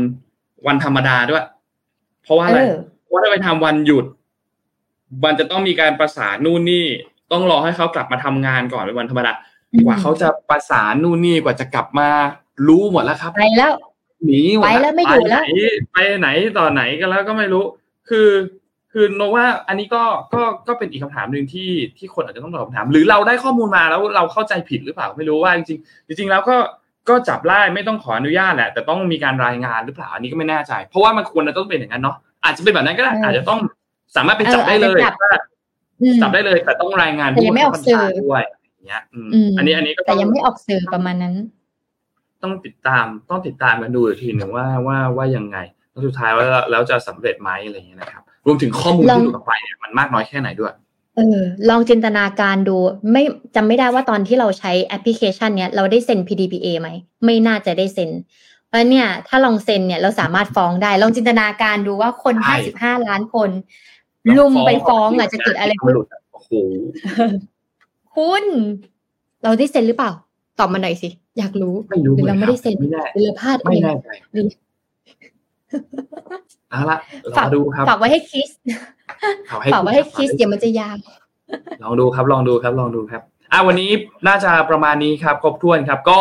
Speaker 3: วันธรรมดาด้วย เพราะว่าอะไรเพราะถ้าไปทำวันหยุด มันจะต้องมีการประสานนู่นนี่ ต้องรอให้เขากลับมาทำงานก่อนเป็นวันธรรมดากว่าเขาจะประสานนู่นนี่กว่าจะกลับมารู้หมดแล้วครับ
Speaker 4: ไปแล้ว
Speaker 3: หนี
Speaker 4: ไปแล้วไม่อยู่แล้ว
Speaker 3: ไปไหนต่อไหนกันแล้วก็ไม่รู้ คือ คือโนว่าอันนี้ก็ก็ก็เป็นอีกคำถามหนึ่งที่ที่คนอาจจะต้องตอบคำถาม หรือเราได้ข้อมูลมาแล้วเราเข้าใจผิดหรือเปล่าไม่รู้ว่าจริงจริงๆแล้วก็ก็จับไล่ไม่ต้องขออนุญาตแหละแต่ต้องมีการรายงานหรือเปล่าอันนี้ก็ไม่แน่ใจ เพราะว่ามันควรจะต้องเป็นอย่างนั้นเนาะอาจจะเป็นแบบนั้นก็ได้อาจจะต้องสามารถไปจับได้เลยจับได้เลย แต่ต้องรายงาน
Speaker 4: แต่ยังไม่ออกสื่อ
Speaker 3: ด้วยอย่างเงี้ยอันนี้อันนี้ก็
Speaker 4: แต่ยังไม่ออกสื่อประมาณนั้น
Speaker 3: ต้องติดตามต้องติดตามกันดูอีกทีหนึ่งว่าว่าว่ายังไงแล้วสุดท้ายว่าแล้วจะสำเร็จไหมอะไรอย่างเงี้ยนะครับร วมถึงข้อมูลที่หลุดออกไปเนี่ยมันมากน้อยแค่ไหนด้วย
Speaker 4: เออลองจินตนาการดูไม่จำไม่ได้ว่าตอนที่เราใช้แอปพลิเคชันเนี้ยเราได้เซ็น PDPA ไหมไม่น่าจะได้เซ็นเพราะเนี่ยถ้าลองเซ็นเนี่ยเราสามารถฟ้องได้ ลองจินตนาการดูว่าคนห้าสิบห้าล้านคน ลุมไปฟ้องอาจจะเกิดอะไรขึ้น
Speaker 3: โอ้โห
Speaker 4: คุณเราได้เซ็นหรือเปล่า ตอบมาหน่อยสิ อยากรู้
Speaker 3: ไม่รู้ห
Speaker 4: รือเราไม่ได้เซ็นหรือพลาด
Speaker 3: ไม่แน่ใจ เอาละรอดูครับ
Speaker 4: ฝากไว้ให้คิสฝากไว้ให้คิสเดี๋ยวมันจะยาว
Speaker 3: ลองดูครับ ลองดูครับ ลองดูครับอ่าวันนี้น่าจะประมาณนี้ครับ ครบถ้วนครับ ก็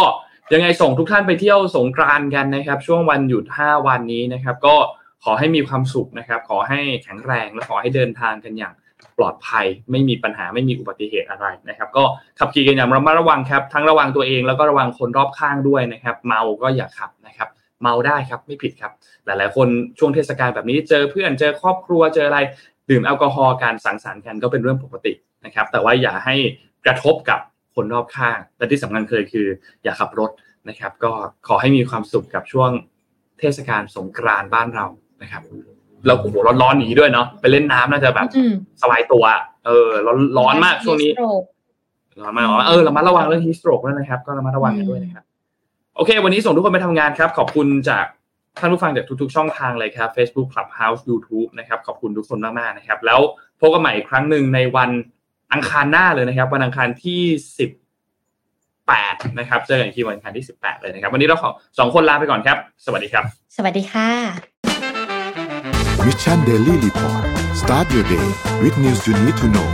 Speaker 3: ยังไงส่งทุกท่านไปเที่ยวสงกรานกันนะครับ ช่วงวันหยุด 5 วันนี้นะครับ ก็ขอให้มีความสุขนะครับ ขอให้แข็งแรงและขอให้เดินทางกันอย่างปลอดภัย ไม่มีปัญหาไม่มีอุบัติเหตุอะไรนะครับ ก็ขับขี่กันอย่างระมัดระวังครับ ทั้งระวังตัวเองแล้วก็ระวังคนรอบข้างด้วยนะครับ เมาก็อย่าขับนะครับ เมาได้ครับไม่ผิดครับ หลายๆ คนช่วงเทศกาลแบบนี้เจอเพื่อนเจอครอบครัวเจออะไร ดื่มแอลกอฮอล์การสังสรรค์กันก็เป็นเรื่องปกตินะครับ แต่ว่าอย่าให้กระทบกับคนรอบข้างและที่สำคัญเคยคือ อย่าขับรถนะครับ ก็ขอให้มีความสุขกับช่วงเทศกาลสงกรานต์บ้านเรานะครับเราโอ้โหร้อนๆหนีด้วยเนาะไปเล่นน้ำน่าจะแบบสบายตัว เออร้อนร้อนมากช่วงนี้ร้อนมากเออเรามาระวังเรื่องฮิสโตรกด้วยนะครับ ก็ระมัดระวังกันด้วยนะครับ โอเค วันนี้ส่งทุกคนไปทำงานครับ ขอบคุณจากท่านผู้ฟังจากทุกๆ ช่องทางเลยครับ Facebook Clubhouse YouTube นะครับขอบคุณทุกคนมากๆนะครับ แล้วพบกันใหม่อีกครั้งหนึ่งในวันอังคารหน้าเลยนะครับ วันอังคารที่สิบแปดนะครับเจอกันที่วันอังคารที่สิบแปดเลยนะครับ วันนี้เราขอสองคนลาไปก่อนครับ สวัสดีครับ
Speaker 4: สวัสดีค่ะ
Speaker 1: Mission Daily Report start your day with news you need to know